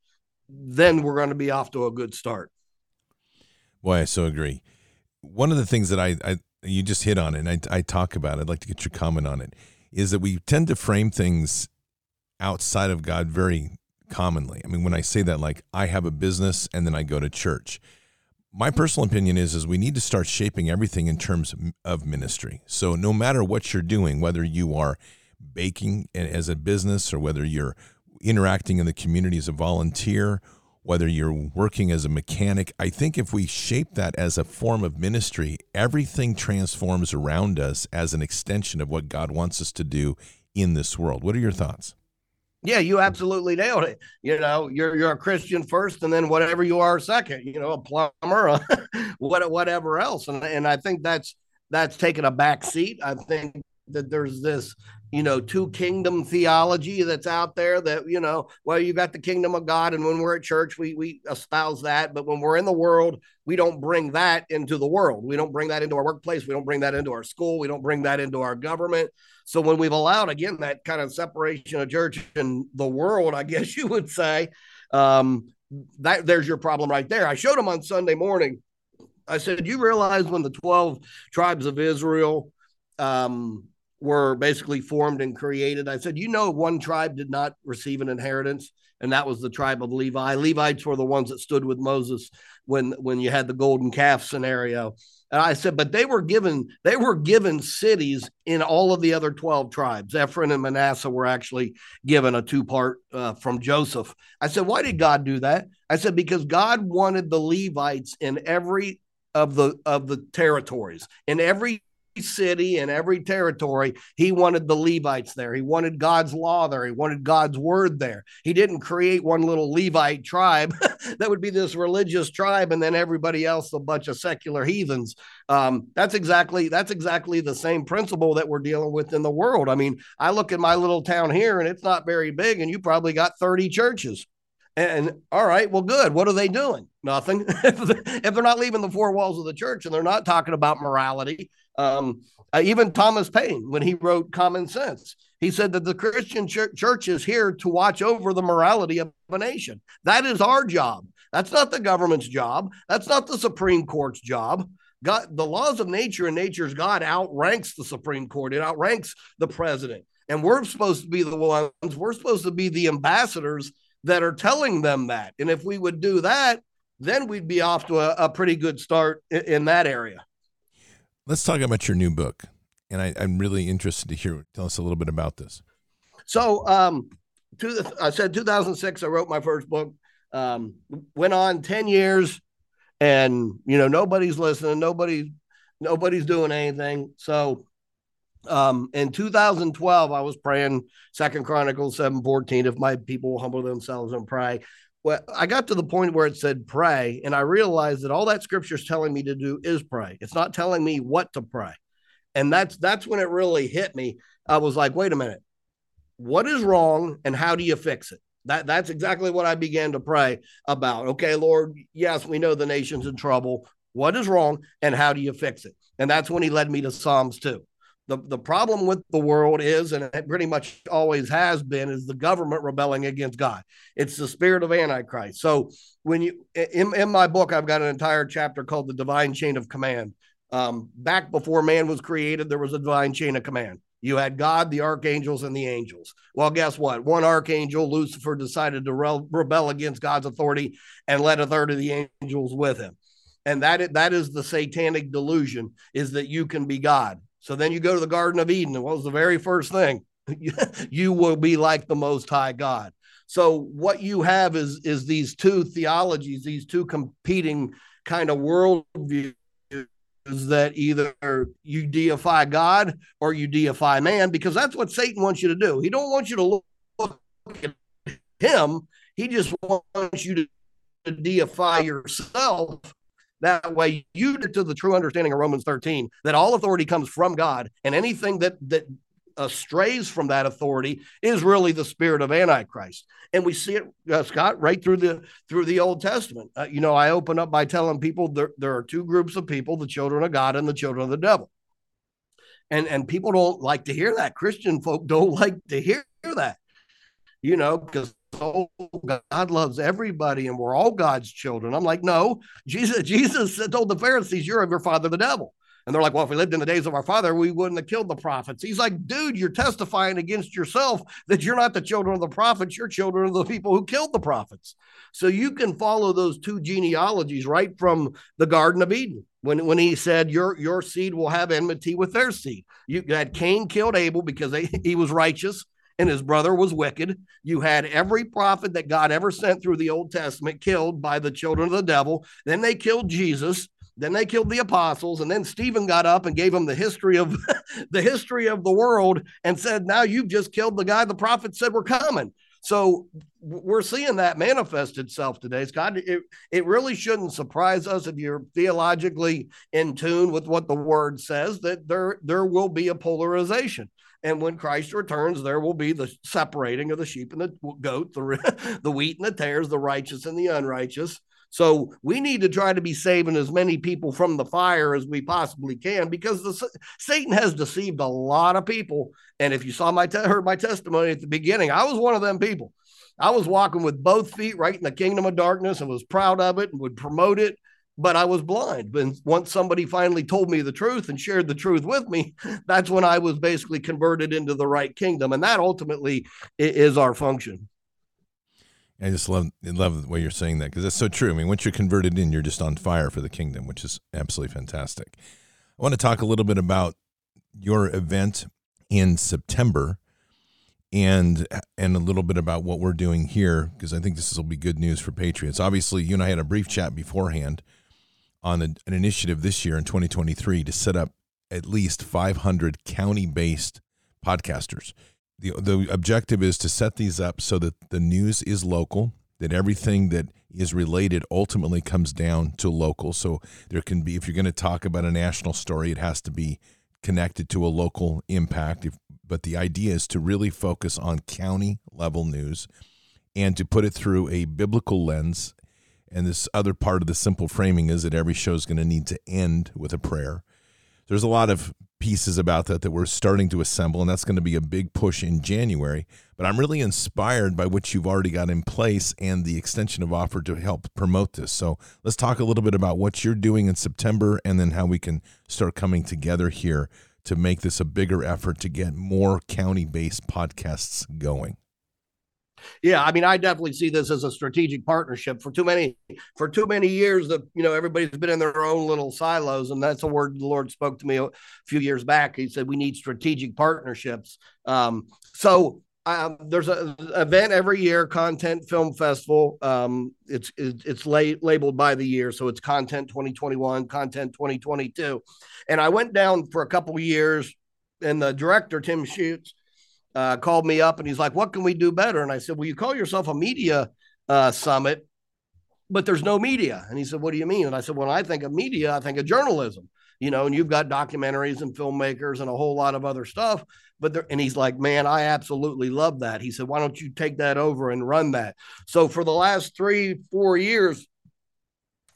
[SPEAKER 7] then we're going to be off to a good start.
[SPEAKER 1] Boy, I so agree. One of the things that I, I you just hit on and I, I talk about, I'd like to get your comment on it, is that we tend to frame things outside of God very commonly. I mean, when I say that, like I have a business and then I go to church. My personal opinion is is we need to start shaping everything in terms of ministry. So no matter what you're doing, whether you are baking as a business or whether you're interacting in the community as a volunteer, whether you're working as a mechanic. I think if we shape that as a form of ministry, everything transforms around us as an extension of what God wants us to do in this world. What are your thoughts?
[SPEAKER 7] Yeah, you absolutely nailed it. You know, you're you're a Christian first, and then whatever you are second. You know, a plumber, what whatever else, and and I think that's that's taken a back seat. I think that there's this you know two kingdom theology that's out there that you know well you got the kingdom of god and when we're at church we we espouse that. But when we're in the world we don't bring that into the world. We don't bring that into our workplace. We don't bring that into our school. We don't bring that into our government. So when we've allowed again that kind of separation of church and the world i guess you would say um that there's your problem right there. I showed them on sunday morning. I said you realize when the 12 tribes of israel um were basically formed and created. I said, you know, one tribe did not receive an inheritance, and that was the tribe of Levi. Levites were the ones that stood with Moses when when you had the golden calf scenario. And I said, but they were given they were given cities in all of the other twelve tribes. Ephraim and Manasseh were actually given a two part uh, from Joseph. I said, why did God do that? I said because God wanted the Levites in every of the of the territories in every city and every territory, he wanted the Levites there. He wanted God's law there. He wanted God's word there. He didn't create one little Levite tribe that would be this religious tribe and then everybody else a bunch of secular heathens. Um, that's exactly that's exactly the same principle that we're dealing with in the world. I mean, I look at my little town here and it's not very big, and you probably got 30 churches. And all right, well, good. What are they doing? Nothing. if they're not leaving the four walls of the church and they're not talking about morality, um, uh, even Thomas Paine, when he wrote Common Sense, he said that the Christian ch- church is here to watch over the morality of a nation. That is our job. That's not the government's job. That's not the Supreme Court's job. God, the laws of nature and nature's God outranks the Supreme Court. It outranks the president. And we're supposed to be the ones, we're supposed to be the ambassadors that are telling them that. And if we would do that, then we'd be off to a, a pretty good start in, in that area.
[SPEAKER 1] Let's talk about your new book. And I, am really interested to hear. Tell us a little bit about this.
[SPEAKER 7] So, um, to the, I said 2006, I wrote my first book. Um, went on 10 years, and you know nobody's listening. Nobody, nobody's doing anything. So, um, in 2012, I was praying Second Chronicles 7:14. If my people will humble themselves and pray, well, I got to the point where it said pray, and I realized that all that scripture is telling me to do is pray. It's not telling me what to pray. And that's that's when it really hit me. I was like, wait a minute, what is wrong and how do you fix it? That that's exactly what I began to pray about. Okay, Lord, yes, we know the nation's in trouble. What is wrong and how do you fix it? And that's when he led me to Psalms 2 the, the problem with the world is, and it pretty much always has been, is the government rebelling against God. It's the spirit of Antichrist. So when you in, in my book, I've got an entire chapter called the divine chain of command. Um, back before man was created, there was a divine chain of command. You had God, the archangels, and the angels. Well, guess what? One archangel, Lucifer, decided to re- rebel against God's authority and led a third of the angels with him. And that that is the satanic delusion: is that you can be God. So then you go to the Garden of Eden. And what was the very first thing? you will be like the Most High God. So what you have is is these two theologies, these two competing kind of worldviews that either you deify God or you deify man, because that's what Satan wants you to do. He don't want you to look, look at him. He just wants you to deify yourself that way, you get to the true understanding of Romans 13 that all authority comes from God, and anything that that uh, strays from that authority is really the spirit of Antichrist, and we see it, uh, Scott, right through the through the Old Testament. Uh, you know, I open up by telling people there there are two groups of people: the children of God and the children of the devil. And and people don't like to hear that. Christian folk don't like to hear that. You know, because oh, God loves everybody and we're all God's children. I'm like, no, Jesus, Jesus told the Pharisees, you're of your father, the devil. And they're like, well, if we lived in the days of our father, we wouldn't have killed the prophets. He's like, dude, you're testifying against yourself that you're not the children of the prophets, you're children of the people who killed the prophets. So you can follow those two genealogies right from the Garden of Eden. When, when he said your your seed will have enmity with their seed, you had Cain killed Abel because they, he was righteous and his brother was wicked. You had every prophet that God ever sent through the Old Testament killed by the children of the devil. Then they killed Jesus. Then they killed the apostles, and then Stephen got up and gave him the history of the history of the world and said, "Now you've just killed the guy the prophet said were coming." So we're seeing that manifest itself today. Scott, it, it really shouldn't surprise us if you're theologically in tune with what the word says that there there will be a polarization. And when Christ returns, there will be the separating of the sheep and the goat, the, the wheat and the tares, the righteous and the unrighteous. So we need to try to be saving as many people from the fire as we possibly can because the, Satan has deceived a lot of people. And if you saw my te- heard my testimony at the beginning, I was one of them people. I was walking with both feet right in the kingdom of darkness and was proud of it and would promote it but I was blind. And once somebody finally told me the truth and shared the truth with me, that's when I was basically converted into the right kingdom. And that ultimately is our function.
[SPEAKER 1] I just love love the way you're saying that because that's so true. I mean, once you're converted in, you're just on fire for the kingdom, which is absolutely fantastic. I want to talk a little bit about your event in September and and a little bit about what we're doing here because I think this will be good news for Patriots. Obviously, you and I had a brief chat beforehand on a, an initiative this year in 2023 to set up at least 500 county-based podcasters the the objective is to set these up so that the news is local, that everything that is related ultimately comes down to local. So there can be if you're going to talk about a national story, it has to be connected to a local impact. If, but the idea is to really focus on county level news and to put it through a biblical lens. And this other part of the simple framing is that every show is going to need to end with a prayer. There's a lot of pieces about that that we're starting to assemble, and that's going to be a big push in January. But I'm really inspired by what you've already got in place and the extension of offer to help promote this. So let's talk a little bit about what you're doing in September and then how we can start coming together here to make this a bigger effort to get more county based podcasts going.
[SPEAKER 7] Yeah, I mean, I definitely see this as a strategic partnership. For too many, for too many years, that you know, everybody's been in their own little silos, and that's a word the Lord spoke to me a few years back. He said we need strategic partnerships. Um, so um, there's an event every year, Content Film Festival. Um, it's it's, la- labeled by the year, so it's Content 2021, Content 2022, and I went down for a couple years, and the director Tim Shutes uh, called me up and he's like, "What can we do better?" And I said, "Well, you call yourself a media uh, summit, but there's no media." And he said, "What do you mean?" And I said, "When I think of media, I think of journalism." You know, and you've got documentaries and filmmakers and a whole lot of other stuff. But there, and he's like, man, I absolutely love that. He said, why don't you take that over and run that? So for the last three, four years,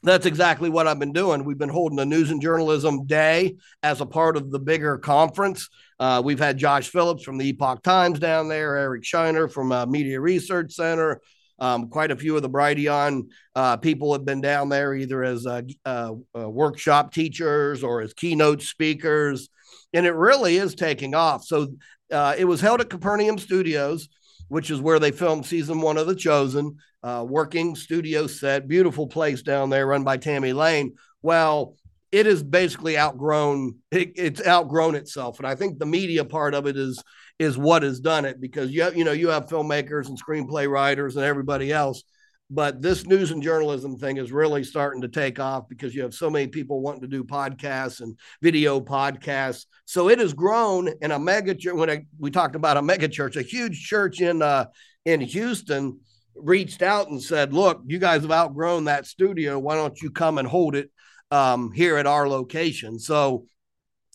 [SPEAKER 7] that's exactly what I've been doing. We've been holding a news and journalism day as a part of the bigger conference. Uh, we've had Josh Philipp from the Epoch Times down there, Eric Shiner from uh, Media Research Center. Um, quite a few of the Brighteon uh, people have been down there either as uh, uh, uh, workshop teachers or as keynote speakers. And it really is taking off. So it was held at Capernaum Studios which is where they filmed season one of The Chosen, uh, working studio set, beautiful place down there run by Tammy Lane. Well, it is basically outgrown. It, it's outgrown itself, and I think the media part of it is is what has done it because you have, you know you have filmmakers and screenplay writers and everybody else but this news and journalism thing is really starting to take off because you have so many people wanting to do podcasts and video podcasts. So it has grown in a mega church. When I, we talked about a mega church, a huge church in uh, in Houston reached out and said, "Look, you guys have outgrown that studio. Why don't you come and hold it um, here at our location?" So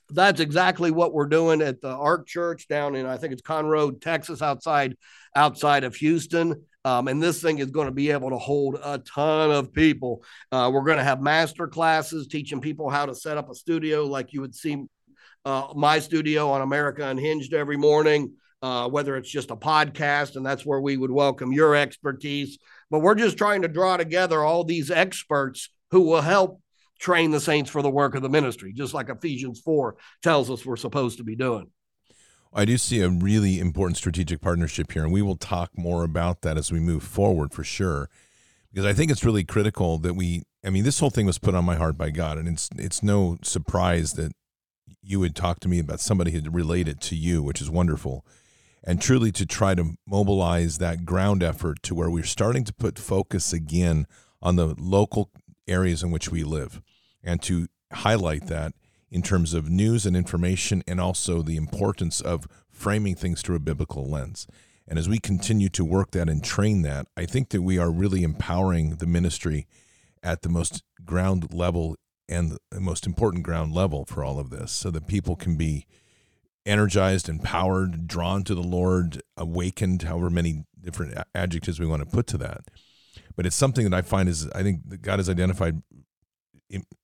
[SPEAKER 7] that's exactly what we're doing at the Ark Church down in I think it's Conroe, Texas, outside outside of Houston. Um, and this thing is going to be able to hold a ton of people. Uh, we're going to have master classes teaching people how to set up a studio like you would see uh, my studio on America Unhinged every morning, uh, whether it's just a podcast, and that's where we would welcome your expertise. But we're just trying to draw together all these experts who will help train the saints for the work of the ministry, just like Ephesians 4 tells us we're supposed to be doing.
[SPEAKER 1] I do see a really important strategic partnership here, and we will talk more about that as we move forward for sure. Because I think it's really critical that we. I mean, this whole thing was put on my heart by God, and it's it's no surprise that you would talk to me about somebody who related to you, which is wonderful, and truly to try to mobilize that ground effort to where we're starting to put focus again on the local areas in which we live, and to highlight that in terms of news and information and also the importance of framing things through a biblical lens. And as we continue to work that and train that, I think that we are really empowering the ministry at the most ground level and the most important ground level for all of this so that people can be energized, empowered, drawn to the Lord, awakened, however many different adjectives we want to put to that. But it's something that I find is, I think that God has identified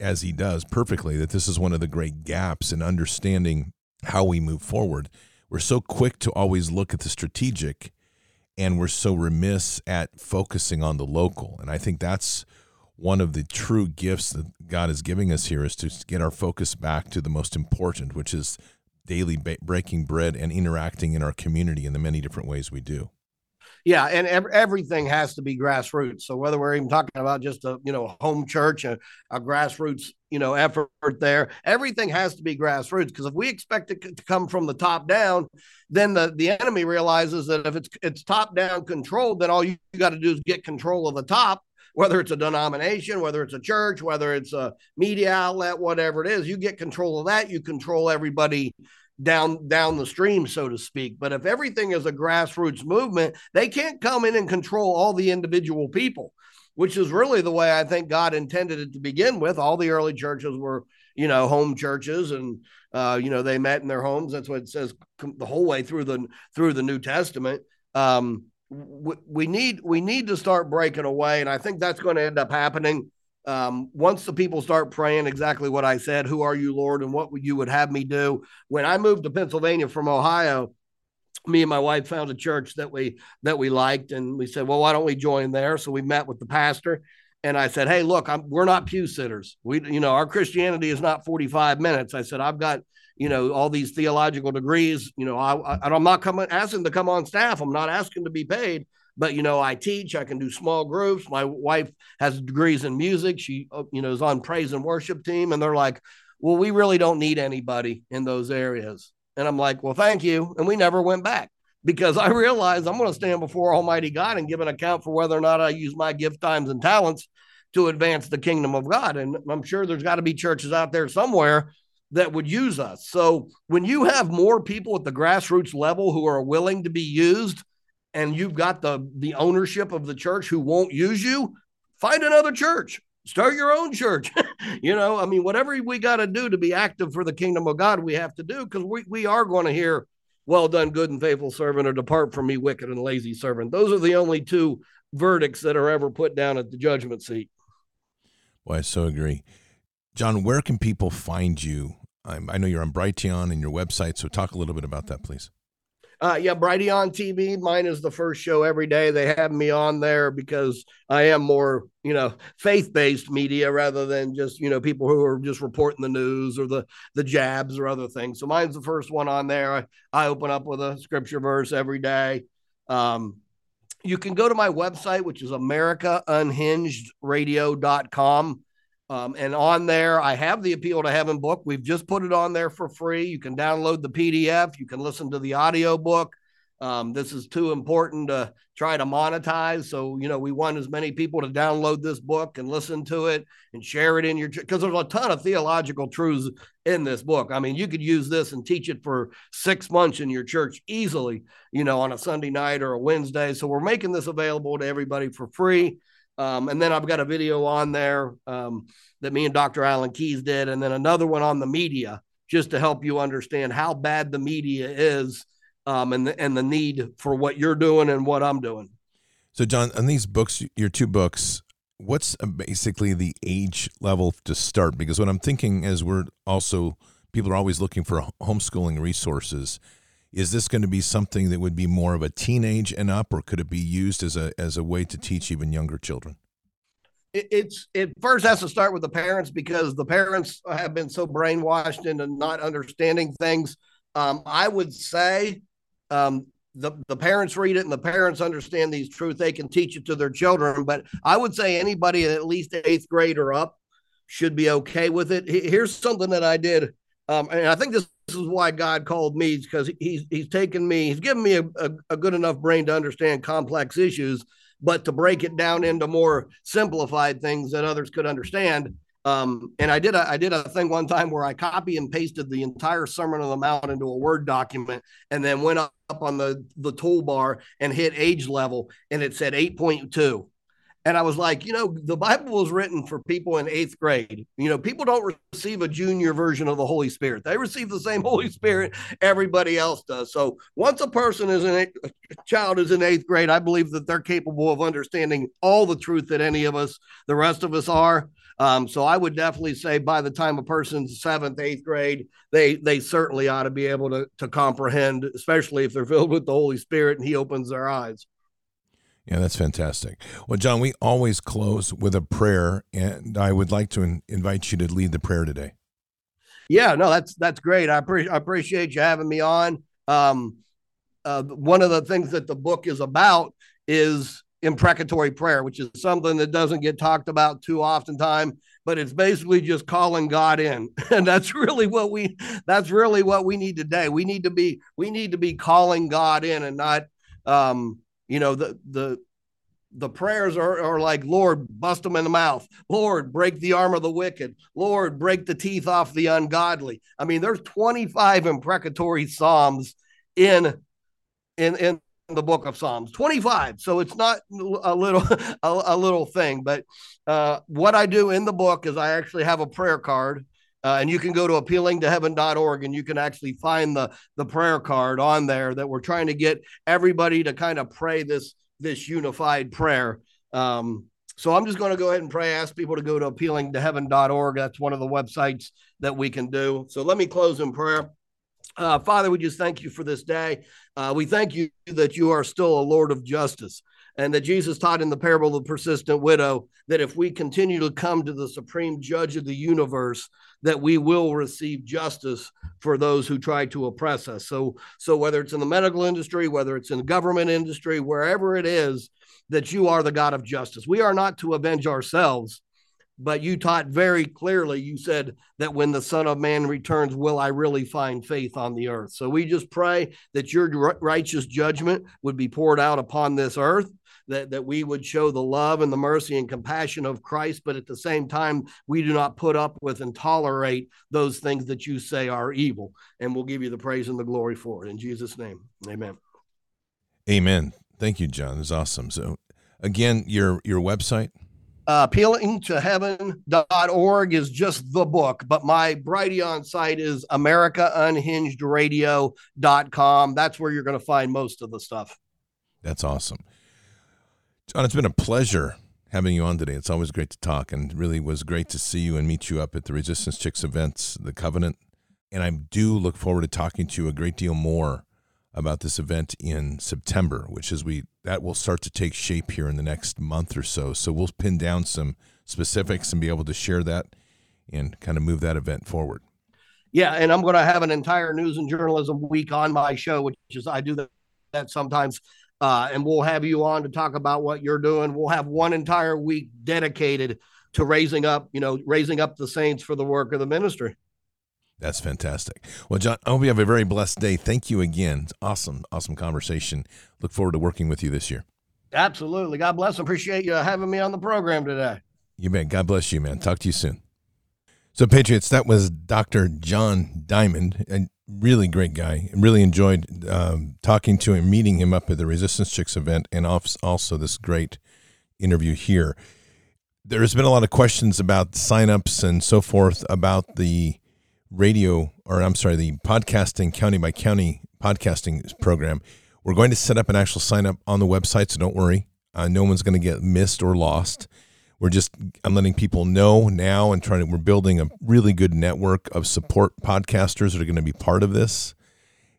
[SPEAKER 1] as he does perfectly that this is one of the great gaps in understanding how we move forward. We're so quick to always look at the strategic and we're so remiss at focusing on the local. And I think that's one of the true gifts that God is giving us here is to get our focus back to the most important, which is daily breaking bread and interacting in our community in the many different ways we do.
[SPEAKER 7] Yeah, and ev- everything has to be grassroots. So whether we're even talking about just a you know home church, a, a grassroots you know effort there, everything has to be grassroots. Because if we expect it to come from the top down, then the the enemy realizes that if it's it's top down controlled, then all you, you got to do is get control of the top. Whether it's a denomination, whether it's a church, whether it's a media outlet, whatever it is, you get control of that. You control everybody down down the stream so to speak. But if everything is a grassroots movement they can't come in and control all the individual people which is really the way i think god intended it to begin with. All the early churches were you know home churches and uh, you know they met in their homes. That's what it says the whole way through the through the new testament. Um, we, we need we need to start breaking away and i think that's going to end up happening um, once the people start praying exactly what I said, who are you, Lord, and what would you would have me do? When I moved to Pennsylvania from Ohio, me and my wife found a church that we that we liked, and we said, well, why don't we join there? So we met with the pastor, and I said, hey, look, I'm, we're not pew sitters. We, you know, our Christianity is not 45 minutes. I said, I've got you know all these theological degrees. You know, I, I I'm not coming asking to come on staff. I'm not asking to be paid but you know i teach i can do small groups. My wife has degrees in music. She uh, you know is on praise and worship team and they're like well we really don't need anybody in those areas. And i'm like well thank you. And we never went back because i realized i'm going to stand before almighty god and give an account for whether or not i use my gift times and talents to advance the kingdom of god. And i'm sure there's got to be churches out there somewhere that would use us. So when you have more people at the grassroots level who are willing to be used and you've got the the ownership of the church who won't use you, find another church. Start your own church. you know, I mean, whatever we got to do to be active for the kingdom of God, we have to do because we, we are going to hear, well done, good and faithful servant, or depart from me, wicked and lazy servant. Those are the only two verdicts that are ever put down at the judgment seat.
[SPEAKER 1] Well, I so agree. John, where can people find you? I'm, i know you're on Brighteon and your website, so talk a little bit about that, please.
[SPEAKER 7] Uh, yeah, Brighteon TV. Mine is the first show every day. They have me on there because I am more, you know, faith based media rather than just, you know, people who are just reporting the news or the the jabs or other things. So mine's the first one on there. I, I open up with a scripture verse every day. Um, you can go to my website, which is AmericaUnhingedRadio.com. Um, and on there, I have the Appeal to Heaven book. We've just put it on there for free. You can download the PDF. You can listen to the audio book. Um, this is too important to try to monetize. So, you know, we want as many people to download this book and listen to it and share it in your, because there's a ton of theological truths in this book. I mean, you could use this and teach it for six months in your church easily, you know, on a Sunday night or a Wednesday. So we're making this available to everybody for free. Um, and then I've got a video on there um, that me and Dr. Alan Keyes did, and then another one on the media just to help you understand how bad the media is um, and, the, and the need for what you're doing and what I'm doing.
[SPEAKER 1] So, John, on these books, your two books, what's basically the age level to start? Because what I'm thinking is we're also, people are always looking for homeschooling resources is this going to be something that would be more of a teenage and up or could it be used as a as a way to teach even younger children?
[SPEAKER 7] It's it first has to start with the parents because the parents have been so brainwashed into not understanding things. Um, i would say um, the, the parents read it and the parents understand these truths. They can teach it to their children but i would say anybody at least eighth grade or up should be okay with it. Here's something that i did um, and i think this this is why God called me because he's he's taken me, he's given me a, a, a, good enough brain to understand complex issues, but to break it down into more simplified things that others could understand. Um, and I did a I did a thing one time where I copy and pasted the entire Sermon on the Mount into a Word document, and then went up on the the toolbar and hit age level, and it said eight point two. And I was like, you know, the Bible was written for people in eighth grade. You know, people don't receive a junior version of the Holy Spirit. They receive the same Holy Spirit everybody else does. So once a person is in a, child is in eighth grade, I believe that they're capable of understanding all the truth that any of us, the rest of us are. Um, so I would definitely say by the time a person's seventh, eighth grade, they they certainly ought to be able to to comprehend, especially if they're filled with the Holy Spirit and He opens their eyes.
[SPEAKER 1] Yeah, that's fantastic. Well, John, we always close with a prayer, and I would like to in- invite you to lead the prayer today.
[SPEAKER 7] Yeah, no, that's that's great. I, pre- I appreciate you having me on. Um, uh, one of the things that the book is about is imprecatory prayer, which is something that doesn't get talked about too often time, but it's basically just calling God in. And that's really what we that's really what we need today. We need to be we need to be calling God in and not um you know the the the prayers are, are like lord bust them in the mouth. Lord break the arm of the wicked. Lord break the teeth off the ungodly. I mean there's 25 imprecatory psalms in in in the book of psalms. 25 so it's not a little a, a little thing. But uh, what i do in the book is i actually have a prayer card uh, and you can go to appealingtoheaven.org and you can actually find the the prayer card on there that we're trying to get everybody to kind of pray this this unified prayer. Um, so I'm just going to go ahead and pray. Ask people to go to appealingtoheaven.org. That's one of the websites that we can do. So let me close in prayer. Uh, Father, we just thank you for this day. Uh, we thank you that you are still a Lord of justice and that Jesus taught in the parable of the persistent widow that if we continue to come to the supreme judge of the universe, that we will receive justice for those who try to oppress us. So, so whether it's in the medical industry, whether it's in the government industry, wherever it is, that you are the God of justice. We are not to avenge ourselves, but you taught very clearly you said that when the son of man returns will i really find faith on the earth so we just pray that your righteous judgment would be poured out upon this earth that, that we would show the love and the mercy and compassion of Christ, but at the same time, we do not put up with and tolerate those things that you say are evil. And we'll give you the praise and the glory for it. In Jesus' name, amen.
[SPEAKER 1] Amen. Thank you, John. It's awesome. So, again, your your website?
[SPEAKER 7] Uh, appealing to is just the book, but my Brighteon site is americaunhingedradio.com. That's where you're going to find most of the stuff.
[SPEAKER 1] That's awesome. John, it's been a pleasure having you on today. It's always great to talk, and really was great to see you and meet you up at the Resistance Chicks events, the Covenant. And I do look forward to talking to you a great deal more about this event in September, which is we that will start to take shape here in the next month or so. So we'll pin down some specifics and be able to share that and kind of move that event forward.
[SPEAKER 7] Yeah, and I'm going to have an entire news and journalism week on my show, which is I do that, that sometimes uh, and we'll have you on to talk about what you're doing. We'll have one entire week dedicated to raising up, you know, raising up the saints for the work of the ministry.
[SPEAKER 1] That's fantastic. Well, John, I hope you have a very blessed day. Thank you again. It's awesome, awesome conversation. Look forward to working with you this year.
[SPEAKER 7] Absolutely. God bless. Appreciate you having me on the program today.
[SPEAKER 1] You bet. God bless you, man. Talk to you soon. So, Patriots, that was Dr. John Diamond. And really great guy. Really enjoyed um, talking to him, meeting him up at the Resistance Chicks event, and also this great interview here. There's been a lot of questions about signups and so forth about the radio, or I'm sorry, the podcasting county by county podcasting program. We're going to set up an actual sign up on the website, so don't worry. Uh, no one's going to get missed or lost we're just I'm letting people know now and trying to we're building a really good network of support podcasters that are going to be part of this.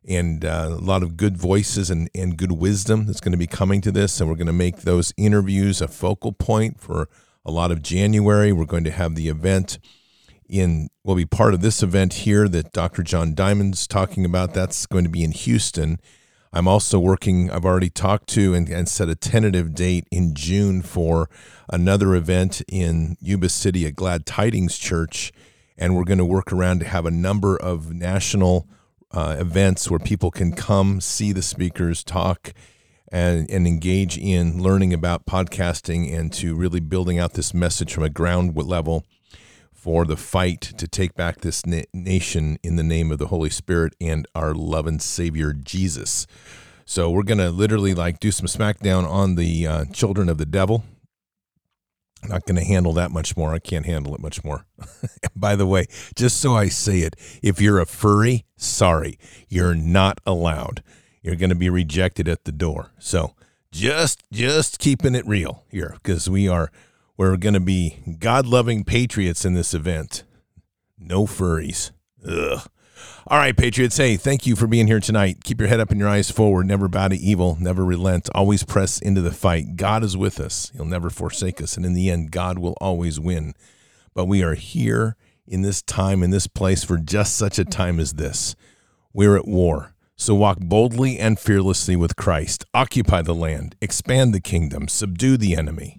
[SPEAKER 1] And uh, a lot of good voices and, and good wisdom that's going to be coming to this. And we're going to make those interviews a focal point for a lot of January. We're going to have the event in will be part of this event here that Dr. John Diamond's talking about. That's going to be in Houston I'm also working, I've already talked to and, and set a tentative date in June for another event in Yuba City at Glad Tidings Church. And we're going to work around to have a number of national uh, events where people can come see the speakers talk and, and engage in learning about podcasting and to really building out this message from a ground level for the fight to take back this na- nation in the name of the Holy Spirit and our loving Savior Jesus. So we're gonna literally like do some smackdown on the uh, children of the devil. I'm not to handle that much more. I can't handle it much more. By the way, just so I say it, if you're a furry, sorry, you're not allowed. You're to be rejected at the door. So just just keeping it real here because we are we're going to be God-loving patriots in this event. No furries. Ugh. All right, Patriots. Hey, thank you for being here tonight. Keep your head up and your eyes forward. Never bow to evil. Never relent. Always press into the fight. God is with us. He'll never forsake us. And in the end, God will always win. But we are here in this time, in this place, for just such a time as this. We're at war. So walk boldly and fearlessly with Christ. Occupy the land. Expand the kingdom. Subdue the enemy.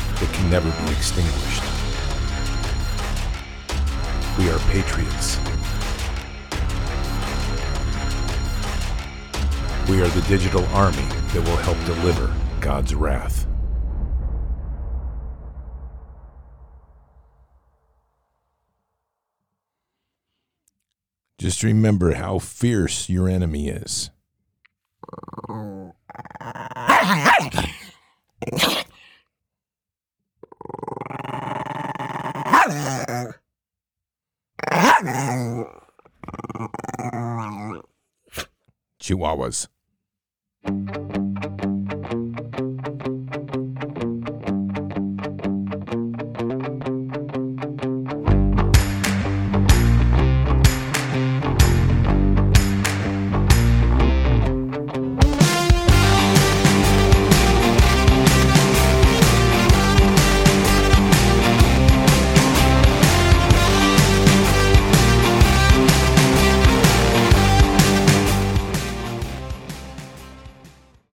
[SPEAKER 1] that can never be extinguished. We are patriots. We are the digital army that will help deliver God's wrath. Just remember how fierce your enemy is. Chihuahuas.